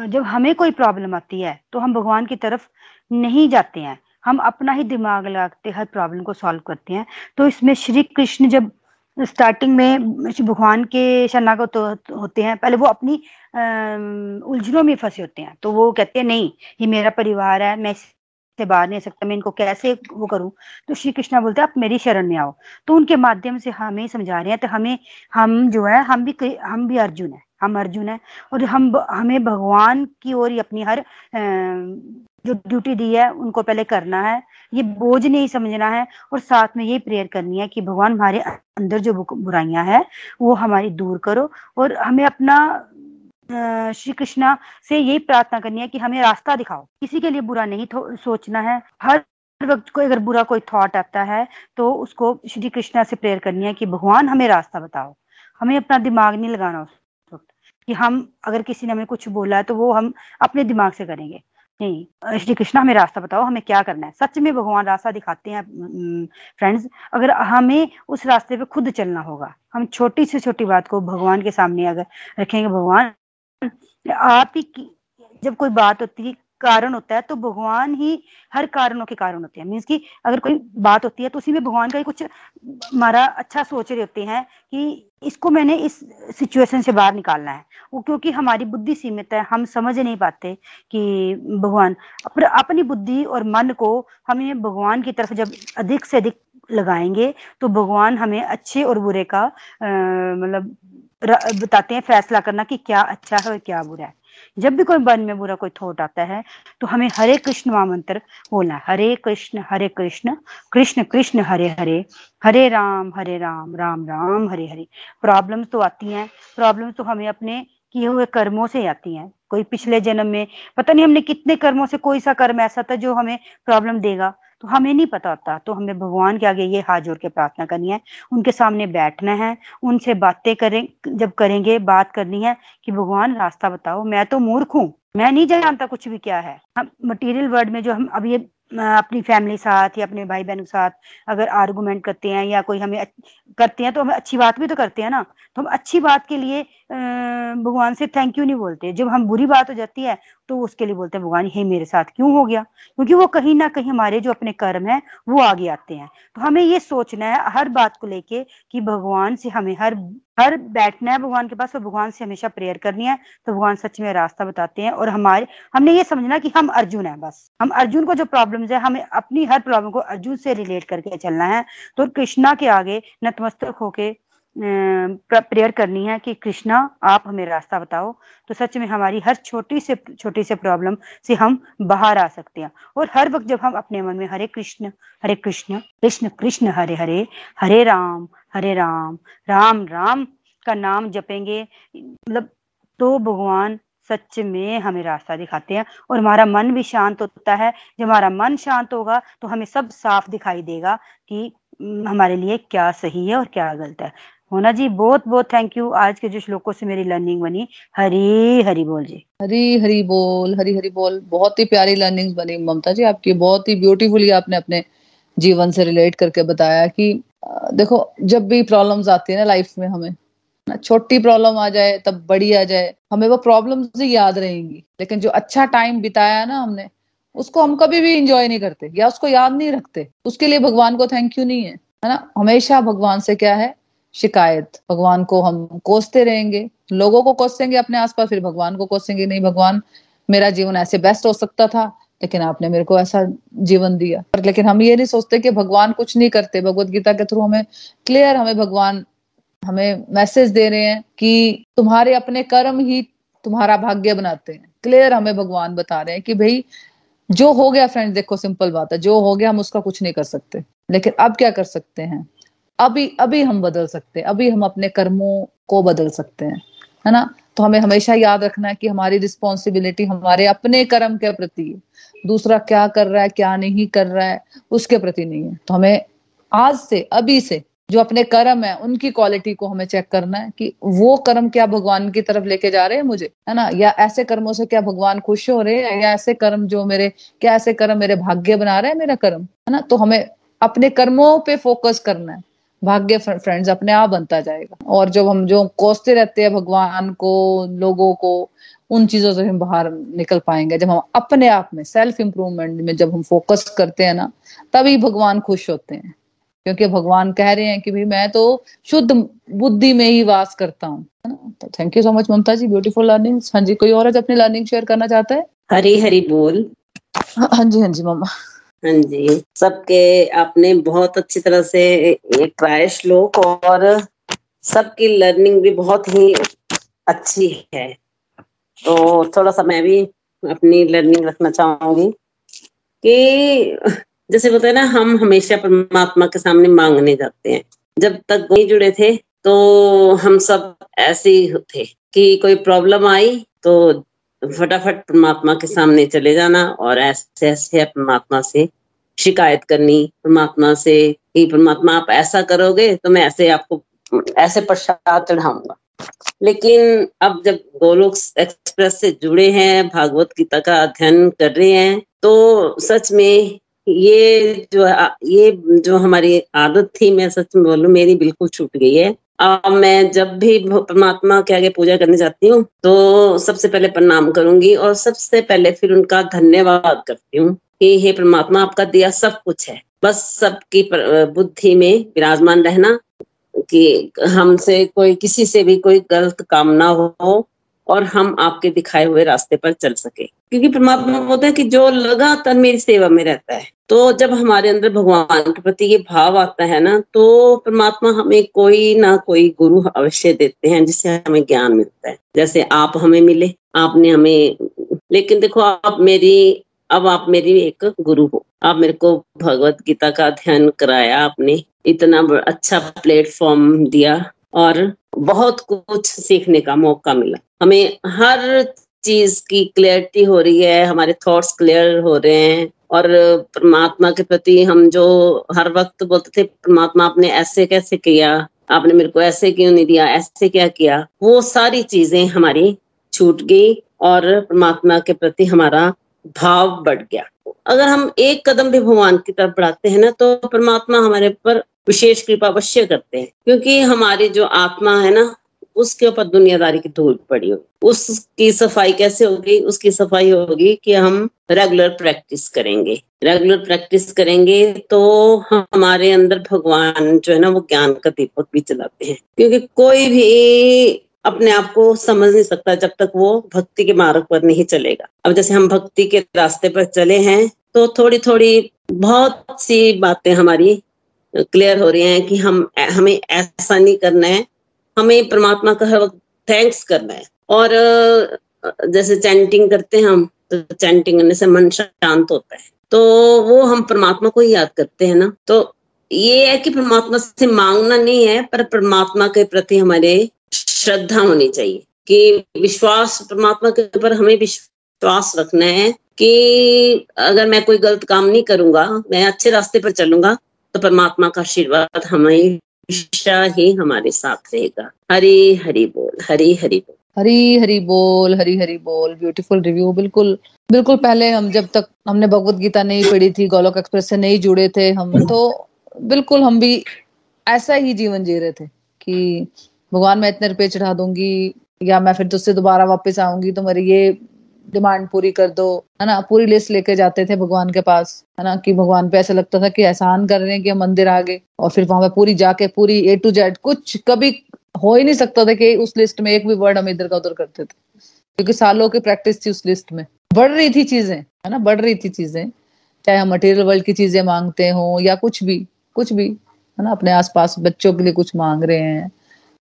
जब हमें कोई प्रॉब्लम आती है तो हम भगवान की तरफ़ नहीं जाते हैं। हम अपना ही दिमाग लगाते, हर प्रॉब्लम को सॉल्व करते हैं। तो इसमें श्री कृष्ण जब स्टार्टिंग में भगवान के शरणागत होते हैं, पहले वो अपनी उलझनों में फंसे होते हैं। तो वो कहते हैं, नहीं, ये मेरा परिवार है, मैं से बाहर नहीं आ सकता, मैं इनको कैसे वो करूँ? तो श्री कृष्णा बोलते हैं, आप मेरी शरण में आओ। तो उनके माध्यम से हमें समझा रहे हैं तो हमें, हम जो है, हम भी हम भी अर्जुन है, हम अर्जुन है, और हम हमें भगवान की ओर ही अपनी हर जो ड्यूटी दी है, उनको पहले करना है, ये बोझ नहीं समझना है, और साथ में ये प्रेयर करनी है कि भगवान हमारे अंदर जो बुराइयाँ है, वो हमारी दूर करो, और हमें अपना श्री कृष्णा से यही प्रार्थना करनी है कि हमें रास्ता दिखाओ। किसी के लिए बुरा नहीं सोचना है। हर वक्त को अगर बुरा कोई थॉट आता है तो उसको श्री कृष्णा से प्रेयर करनी है कि भगवान, हमें रास्ता बताओ। हमें अपना दिमाग नहीं लगाना उस वक्त कि हम, अगर किसी ने हमें कुछ बोला है तो वो हम अपने दिमाग से करेंगे। नहीं श्री कृष्णा हमें रास्ता बताओ, हमें क्या करना है। सच में भगवान रास्ता दिखाते हैं फ्रेंड्स अगर हमें उस रास्ते पे खुद चलना होगा, हम छोटी से छोटी बात को भगवान के सामने अगर रखेंगे, भगवान आप ही जब कोई बात होती है, कारण होता है तो भगवान ही हर कारणों के कारण होते हैं। मीन्स की अगर कोई बात होती है तो उसी में भगवान का ही कुछ हमारा अच्छा सोच रहे होते हैं कि इसको मैंने इस सिचुएशन से बाहर निकालना है। वो क्योंकि हमारी बुद्धि सीमित है, हम समझ नहीं पाते कि भगवान, पर अपनी बुद्धि और मन को हमें भगवान की तरफ़ जब अधिक से अधिक लगाएँगे तो भगवान हमें अच्छे और बुरे का मतलब बताते हैं फैसला करना कि क्या अच्छा है और क्या बुरा है। जब भी कोई मन में बुरा कोई थॉट आता है तो हमें हरे कृष्ण महामंत्र बोलना हरे कृष्ण हरे कृष्ण कृष्ण कृष्ण, हरे हरे हरे राम हरे राम राम राम, हरे हरे। प्रॉब्लम तो आती हैं। प्रॉब्लम तो हमें अपने किए हुए कर्मों से आती हैं। कोई पिछले जन्म में, पता नहीं हमने कितने कर्मों से कोई सा कर्म ऐसा था जो हमें प्रॉब्लम देगा। तो हमें नहीं पता होता। तो हमें भगवान के आगे ये हाथ जोड़ के प्रार्थना करनी है। उनके सामने बैठना है। उनसे बातें करें, जब करेंगे, बात करनी है कि भगवान रास्ता बताओ। मैं तो मूर्ख हूँ। मैं नहीं जानता कुछ भी क्या है। हम मटेरियल वर्ड में जो हम अब ये अपनी फैमिली साथ या अपने भाई बहनों के साथ अगर आर्गुमेंट करते हैं या कोई हमें करते हैं तो हम अच्छी बात भी तो करते हैं ना। तो हम अच्छी बात के लिए भगवान से थैंक यू नहीं बोलते। जब हम बुरी बात हो जाती है तो उसके लिए बोलते हैं, भगवान, हे मेरे साथ क्यों हो गया? क्योंकि वो कहीं ना कहीं हमारे जो अपने कर्म है, वो आगे आते हैं। तो हमें ये सोचना है हर बात को लेके कि भगवान से हमें हर हर बैठना है भगवान के पास और भगवान से हमेशा प्रेयर करनी है तो भगवान सच में रास्ता बताते हैं और हमारे, हमने ये समझना कि हम अर्जुन है बस। हम अर्जुन को जो प्रॉब्लम है, हमें अपनी हर प्रॉब्लम को अर्जुन से रिलेट करके चलना है। तो कृष्णा के आगे नतमस्तक होके प्रेयर करनी है कि कृष्णा, आप हमें रास्ता बताओ। तो सच में हमारी हर छोटी से छोटी से प्रॉब्लम से हम बाहर आ सकते हैं। और हर वक्त जब हम अपने मन में हरे कृष्ण हरे कृष्ण कृष्ण कृष्ण, हरे हरे हरे राम हरे राम राम राम का नाम जपेंगे मतलब तो भगवान सच में हमें रास्ता दिखाते हैं। और हमारा मन भी शांत होता है। जब हमारा मन शांत होगा तो हमें सब साफ़ दिखाई देगा कि, हमारे लिए क्या सही है और क्या गलत है। होना जी, बहुत बहुत थैंक यू आज के जो श्लोकों से मेरी लर्निंग बनी, हरी हरी बोल जी. हरी हरी बोल, हरी हरी बोल. बहुत ही प्यारी लर्निंग बनी, ममता जी, आपकी बहुत ही ब्यूटीफुली आपने अपने जीवन से रिलेट करके बताया कि देखो, जब भी प्रॉब्लम्स आती है ना लाइफ में हमें छोटी प्रॉब्लम आ जाए, तब बड़ी आ जाए, हमें वो प्रॉब्लम ही याद रहेंगी. लेकिन जो अच्छा टाइम बिताया ना हमने, उसको हम कभी भी इंजॉय नहीं करते, या उसको याद नहीं रखते. उसके लिए भगवान को थैंक यू नहीं है है ना? हमेशा भगवान से क्या है शिकायत। भगवान को हम कोसते रहेंगे। लोगों को कोसेंगे अपने आसपास, फिर भगवान को कोसेंगे। नहीं, भगवान, मेरा जीवन ऐसे बेस्ट हो सकता था, लेकिन आपने मेरे को ऐसा जीवन दिया। पर लेकिन हम ये नहीं सोचते कि भगवान कुछ नहीं करते। भगवत गीता के थ्रू हमें क्लियर हमें भगवान, हमें मैसेज दे रहे हैं कि तुम्हारे अपने कर्म ही तुम्हारा भाग्य बनाते हैं। क्लियर हमें भगवान बता रहे हैं कि भाई, जो हो गया फ्रेंड देखो सिंपल बात है। जो हो गया हम उसका कुछ नहीं कर सकते। लेकिन अब क्या कर सकते हैं? अभी अभी हम बदल सकते हैं, अभी हम अपने कर्मों को बदल सकते हैं, है ना? तो हमें हमेशा याद रखना है कि हमारी रिस्पॉन्सिबिलिटी हमारे अपने कर्म के प्रति दूसरा क्या कर रहा है, क्या नहीं कर रहा है, उसके प्रति नहीं है। तो हमें आज से, अभी से जो अपने कर्म है, उनकी क्वालिटी को हमें चेक करना है कि वो कर्म क्या भगवान की तरफ़ लेके जा रहे हैं मुझे, है ना? या ऐसे कर्मों से क्या भगवान खुश हो रहे हैं, या ऐसे कर्म जो मेरे, क्या ऐसे कर्म मेरे भाग्य बना रहे हैं मेरा कर्म, है ना? तो हमें अपने कर्मों पे फोकस करना है। भाग्य फ्रेंड्स अपने आप बनता जाएगा। और जब हम जो कोसते रहते हैं भगवान को लोगों को उन चीज़ों से हम बाहर निकल पाएँगे। जब हम अपने आप में सेल्फ इंप्रूवमेंट में जब हम फोकस करते हैं ना तभी भगवान खुश होते हैं। क्योंकि भगवान कह रहे हैं कि भाई मैं तो शुद्ध बुद्धि में ही वास करता हूँ तो thank you so much Mamta ji beautiful learning हाँ जी कोई और अपनी लर्निंग शेयर करना चाहता है? हरी हरी बोल। हाँ जी हाँ जी मम्मा। हाँ जी, सबके आपने बहुत अच्छी तरह से ट्राई श्लोक और सबकी लर्निंग भी बहुत ही अच्छी है। तो थोड़ा सा मैं भी अपनी लर्निंग रखना चाहूँगी कि जैसे बोलते हैं ना, हम हमेशा परमात्मा के सामने मांगने जाते हैं। जब तक नहीं जुड़े थे तो हम सब ऐसे ही थे कि कोई प्रॉब्लम आई तो फटाफट परमात्मा के सामने चले जाना और ऐसे ऐसे परमात्मा से शिकायत करनी, परमात्मा से कि परमात्मा आप ऐसा करोगे तो मैं ऐसे आपको, ऐसे प्रसाद चढ़ाऊँगा। लेकिन अब जब गोलोक एक्सप्रेस से जुड़े हैं, भागवत गीता का अध्ययन कर रहे हैं तो सच में ये जो ये जो हमारी आदत थी, मैं सच में बोलूँ, मेरी बिल्कुल छूट गई है। अब मैं जब भी परमात्मा के आगे पूजा करने जाती हूँ तो सबसे पहले प्रणाम करूँगी और सबसे पहले फिर उनका धन्यवाद करती हूँ कि हे परमात्मा, आपका दिया सब कुछ है। बस सबकी बुद्धि में विराजमान रहना, कि हमसे कोई किसी से भी कोई गलत काम ना हो। और हम आपके दिखाए हुए रास्ते पर चल सके। क्योंकि परमात्मा बोलते हैं कि जो लगातार मेरी सेवा में रहता है तो जब हमारे अंदर भगवान के प्रति ये भाव आता है ना तो परमात्मा हमें कोई ना कोई गुरु अवश्य देते हैं जिससे हमें ज्ञान मिलता है। जैसे आप हमें मिले, आपने हमें, लेकिन देखो आप मेरी, अब आप मेरी एक गुरु हो। आप मेरे को भगवत गीता का अध्ययन कराया, आपने इतना अच्छा प्लेटफॉर्म दिया और बहुत कुछ सीखने का मौका मिला। हमें हर चीज़ की क्लियरिटी हो रही है, हमारे थॉट्स क्लियर हो रहे हैं और परमात्मा के प्रति हम जो हर वक्त बोलते थे, परमात्मा आपने ऐसे कैसे किया, आपने मेरे को ऐसे क्यों नहीं दिया, ऐसे क्या किया, वो सारी चीज़ें हमारी छूट गई और परमात्मा के प्रति हमारा भाव बढ़ गया। अगर हम एक कदम भी भगवान की तरफ़ बढ़ाते हैं ना तो परमात्मा हमारे पर विशेष कृपा अवश्य करते हैं, क्योंकि हमारी जो आत्मा है ना उसके ऊपर दुनियादारी की धूल पड़ी होगी। उसकी सफ़ाई कैसे होगी उसकी सफ़ाई होगी कि हम रेगुलर प्रैक्टिस करेंगे। रेगुलर प्रैक्टिस करेंगे तो हमारे अंदर भगवान जो है ना, वो ज्ञान का दीपक भी चलाते हैं। क्योंकि कोई भी अपने आप को समझ नहीं सकता जब तक वो भक्ति के मार्ग पर नहीं चलेगा। अब जैसे हम भक्ति के रास्ते पर चले हैं तो थोड़ी थोड़ी बहुत सी बातें हमारी क्लियर हो रही हैं कि हम, हमें ऐसा नहीं करना है हमें परमात्मा का हर वक्त थैंक्स करना है। और जैसे चैंटिंग करते हैं हम तो चैंटिंग करने से मन शांत होता है। तो वो हम परमात्मा को ही याद करते हैं ना। तो ये है कि परमात्मा से मांगना नहीं है, पर परमात्मा के प्रति हमारे श्रद्धा होनी चाहिए। कि विश्वास, परमात्मा के ऊपर हमें विश्वास रखना है कि अगर मैं कोई गलत काम नहीं करूँगा, मैं अच्छे रास्ते पर चलूँगा तो परमात्मा का आशीर्वाद हमेशा ही हमारे साथ रहेगा। हरी हरी बोल, हरी हरी बोल। हरी हरी बोल, हरी हरी बोल ब्यूटीफुल रिव्यू बिल्कुल बिल्कुल पहले हम जब तक हमने भगवत गीता नहीं पढ़ी थी, गोलोक एक्सप्रेस से नहीं जुड़े थे हम तो बिल्कुल हम भी ऐसा ही जीवन जी रहे थे कि भगवान मैं इतने रुपये चढ़ा दूँगी या मैं फिर तुझसे दोबारा वापस आऊँगी तो मेरी ये डिमांड पूरी कर दो, है ना? पूरी लिस्ट लेके जाते थे भगवान के पास, है ना? कि भगवान पे ऐसा लगता था कि एहसान कर रहे हैं कि मंदिर आ गए और फिर वहाँ पे पूरी जाके पूरी ए टू जेड कुछ कभी हो ही नहीं सकता था कि उस लिस्ट में एक भी वर्ड हम इधर का उधर करते थे। क्योंकि सालों की प्रैक्टिस थी उस लिस्ट में। बढ़ रही थी चीज़ें, है ना? बढ़ रही थी चीज़ें। चाहे हम मटेरियल वर्ल्ड की चीज़ें मांगते हो, या कुछ भी कुछ भी, है ना? अपने आसपास बच्चों के लिए कुछ मांग रहे हैं,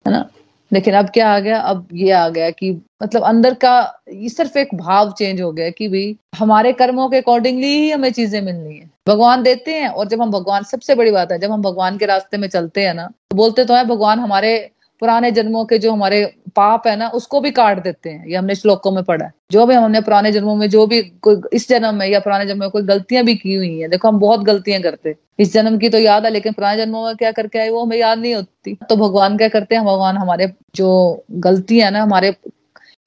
है ना? लेकिन अब क्या आ गया? अब ये आ गया कि मतलब अंदर का ये सिर्फ़ एक भाव चेंज हो गया कि भाई हमारे कर्मों के अकॉर्डिंगली ही हमें चीज़ें मिलनी है। भगवान देते हैं और जब हम भगवान, सबसे बड़ी बात है, जब हम भगवान के रास्ते में चलते हैं ना तो बोलते तो है, भगवान हमारे पुराने जन्मों के जो हमारे पाप है ना, उसको भी काट देते हैं, ये हमने श्लोकों में पढ़ा है। जो भी हमने पुराने जन्मों में जो भी कोई, इस जन्म में या पुराने जन्म में कोई गलतियाँ भी की हुई है। देखो, हम बहुत गलतियाँ करते हैं। इस जन्म की तो याद है, लेकिन पुराने जन्मों में क्या करके आए, वो हमें याद नहीं होती। तो भगवान क्या करते हैं, भगवान हमारे जो गलती है ना, हमारे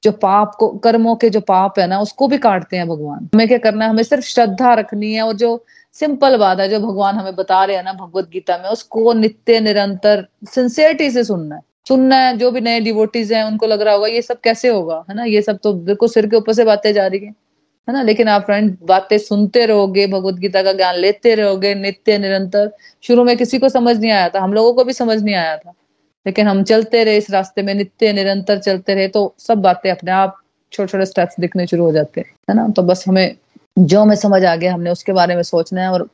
जो पाप को, कर्मों के जो पाप है ना, उसको भी काटते हैं भगवान। हमें क्या करना है, हमें सिर्फ़ श्रद्धा रखनी है, और जो सिंपल बात है, जो भगवान हमें बता रहे हैं ना, भगवत गीता में, उसको नित्य, निरंतर सिंसियरिटी से सुनना है। सुनना है, जो भी नए डिवोटीज हैं, उनको लग रहा होगा, ये सब कैसे होगा? है ना? ये सब तो बिल्कुल सिर के ऊपर से बातें जा रही है। है ना? लेकिन आप फ्रेंड बातें सुनते रहोगे, भगवत गीता का ज्ञान लेते रहोगे, नित्य, निरंतर। शुरू में किसी को समझ नहीं आया था। हम लोगों को भी समझ नहीं आया था। लेकिन हम चलते रहे इस रास्ते में, नित्य, निरंतर चलते रहे तो सब बातें अपने आप छोटे छोटे स्टेप्स दिखने शुरू हो जाते हैं। है ना? तो बस हमें जो हमें समझ आ गया, हमने उसके बारे में सोचना है और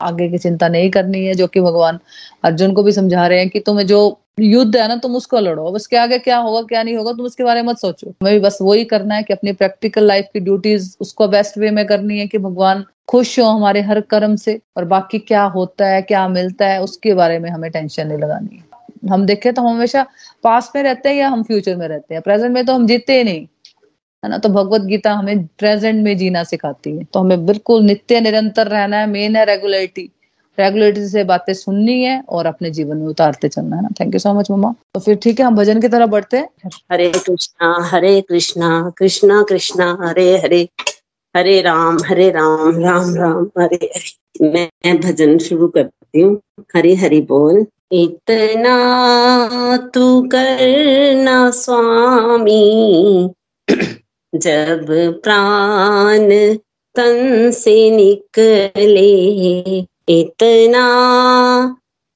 आगे की चिंता नहीं करनी है, जो कि भगवान अर्जुन को भी समझा रहे हैं कि तुम्हें जो युद्ध है ना, तुम उसको लड़ो। अब उसके आगे क्या होगा, क्या नहीं होगा, तुम उसके बारे में मत सोचो। हमें भी बस वही करना है कि अपनी प्रैक्टिकल लाइफ की ड्यूटीज़ उसको बेस्ट वे में करनी है कि भगवान खुश हो हमारे हर कर्म से और बाकी क्या होता है, क्या मिलता है, उसके बारे में हमें टेंशन नहीं लगानी है। हम देखें तो हम हमेशा पास में रहते हैं या हम फ्यूचर में रहते हैं? प्रेजेंट में तो हम जीते ही नहीं। है ना? तो भगवत गीता हमें प्रेजेंट में जीना सिखाती है। तो हमें बिल्कुल नित्य निरंतर रहना है मेन है रेगुलरिटी रेगुलरिटी से बातें सुननी है और अपने जीवन में उतारते चलना है ना? थैंक यू सो मच मम्मा तो फिर ठीक है, हम भजन की तरफ़ बढ़ते हैं। हरे कृष्णा हरे कृष्णा कृष्णा कृष्णा, हरे हरे हरे राम हरे राम राम राम, हरे हरे। मैं भजन शुरू करती हूँ। हरे हरि बोल। इतना तू करना स्वामी जब प्राण तन से निकले, इतना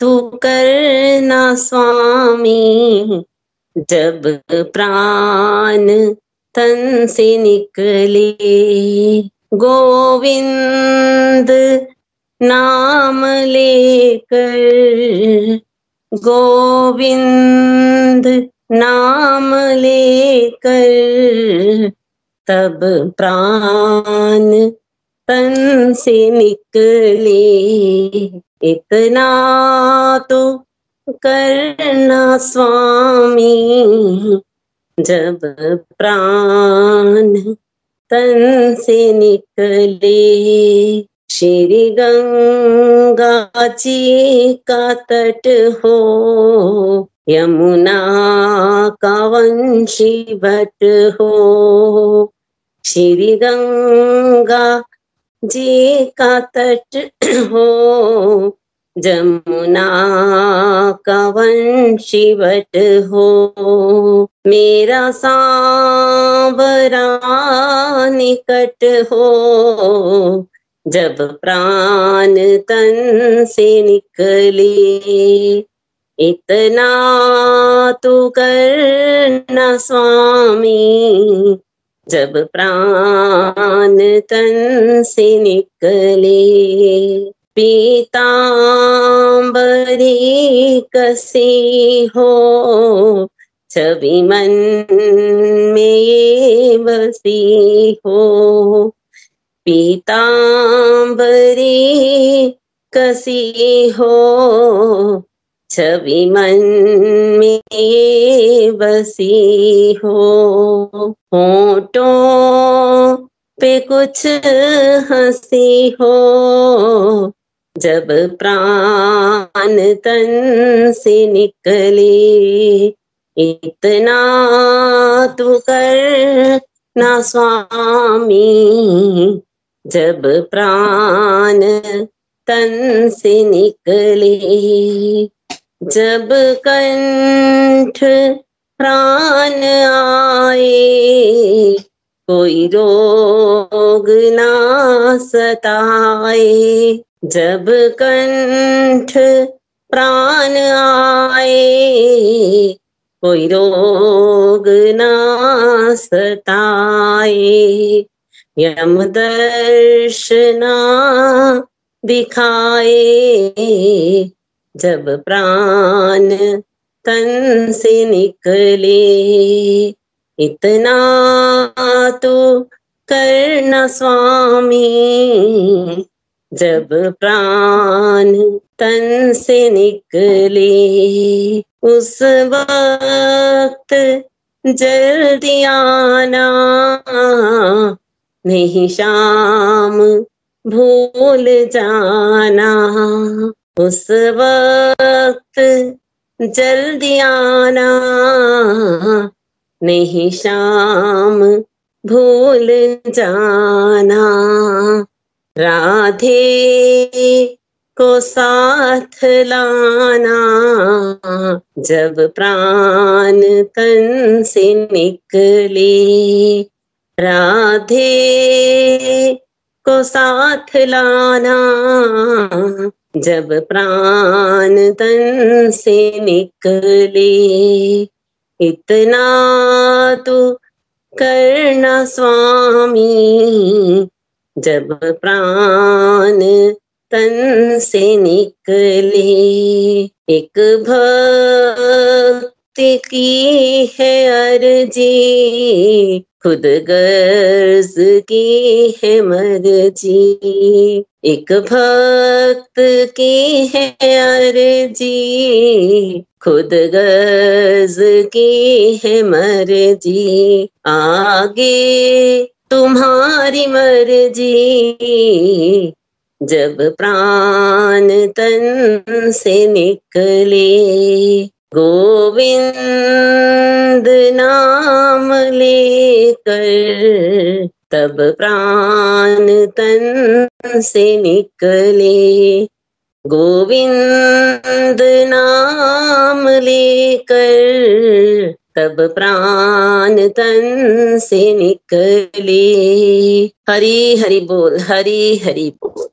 तू करना स्वामी। जब प्राण तन से निकले, गोविंद नाम लेकर, गोविंद नाम लेकर तब प्राण तन से निकले। इतना तो करना स्वामी, जब प्राण तन से निकले। श्री गंगा जी का तट हो, यमुना का वंशी भट हो। श्री गंगा जी का तट [CLEARS THROAT] हो, जमुना का वंशी भट हो। मेरा सांवरा निकट हो, जब प्राण तन से निकले। इतना तो करना स्वामी जब प्राण तन से निकले पीताम्बरी कसी हो? छवि मन में ये बसी हो। पीताम्बरी कसी हो? छवि मन में बसी हो होठों पे कुछ हँसी हो जब प्राण तन से निकले, इतना तू कर ना स्वामी। जब प्राण तन से निकले जब कंठ प्राण आए, कोई रोग ना सताए। जब कंठ प्राण आए, कोई रोग ना सताए। यम दर्शना दिखाए जब प्राण तन से निकले, इतना तो करना स्वामी। जब प्राण तन से निकले, उस वक्त जल्दी आना। नहीं शाम, भूल जाना। उस वक्त जल्दी आना नहीं शाम, भूल जाना। राधे को साथ लाना, जब प्राण तन से निकले। राधे को साथ लाना जब प्राण तन से निकले, इतना तो करना स्वामी। जब प्राण तन से निकले, एक भक्ति की है अर्जी। खुद गर्ज की है मर्ज़ी। एक भक्त की है अर्जी। खुद गर्ज की है मर्ज़ी। आगे तुम्हारी मर्ज़ी। जब प्राण तन से निकले गोविंद नाम लेकर तब प्राण तन से निकले। गोविंद नाम लेकर तब प्राण तन से निकले। हरी हरि बोल, हरी हरि बोल।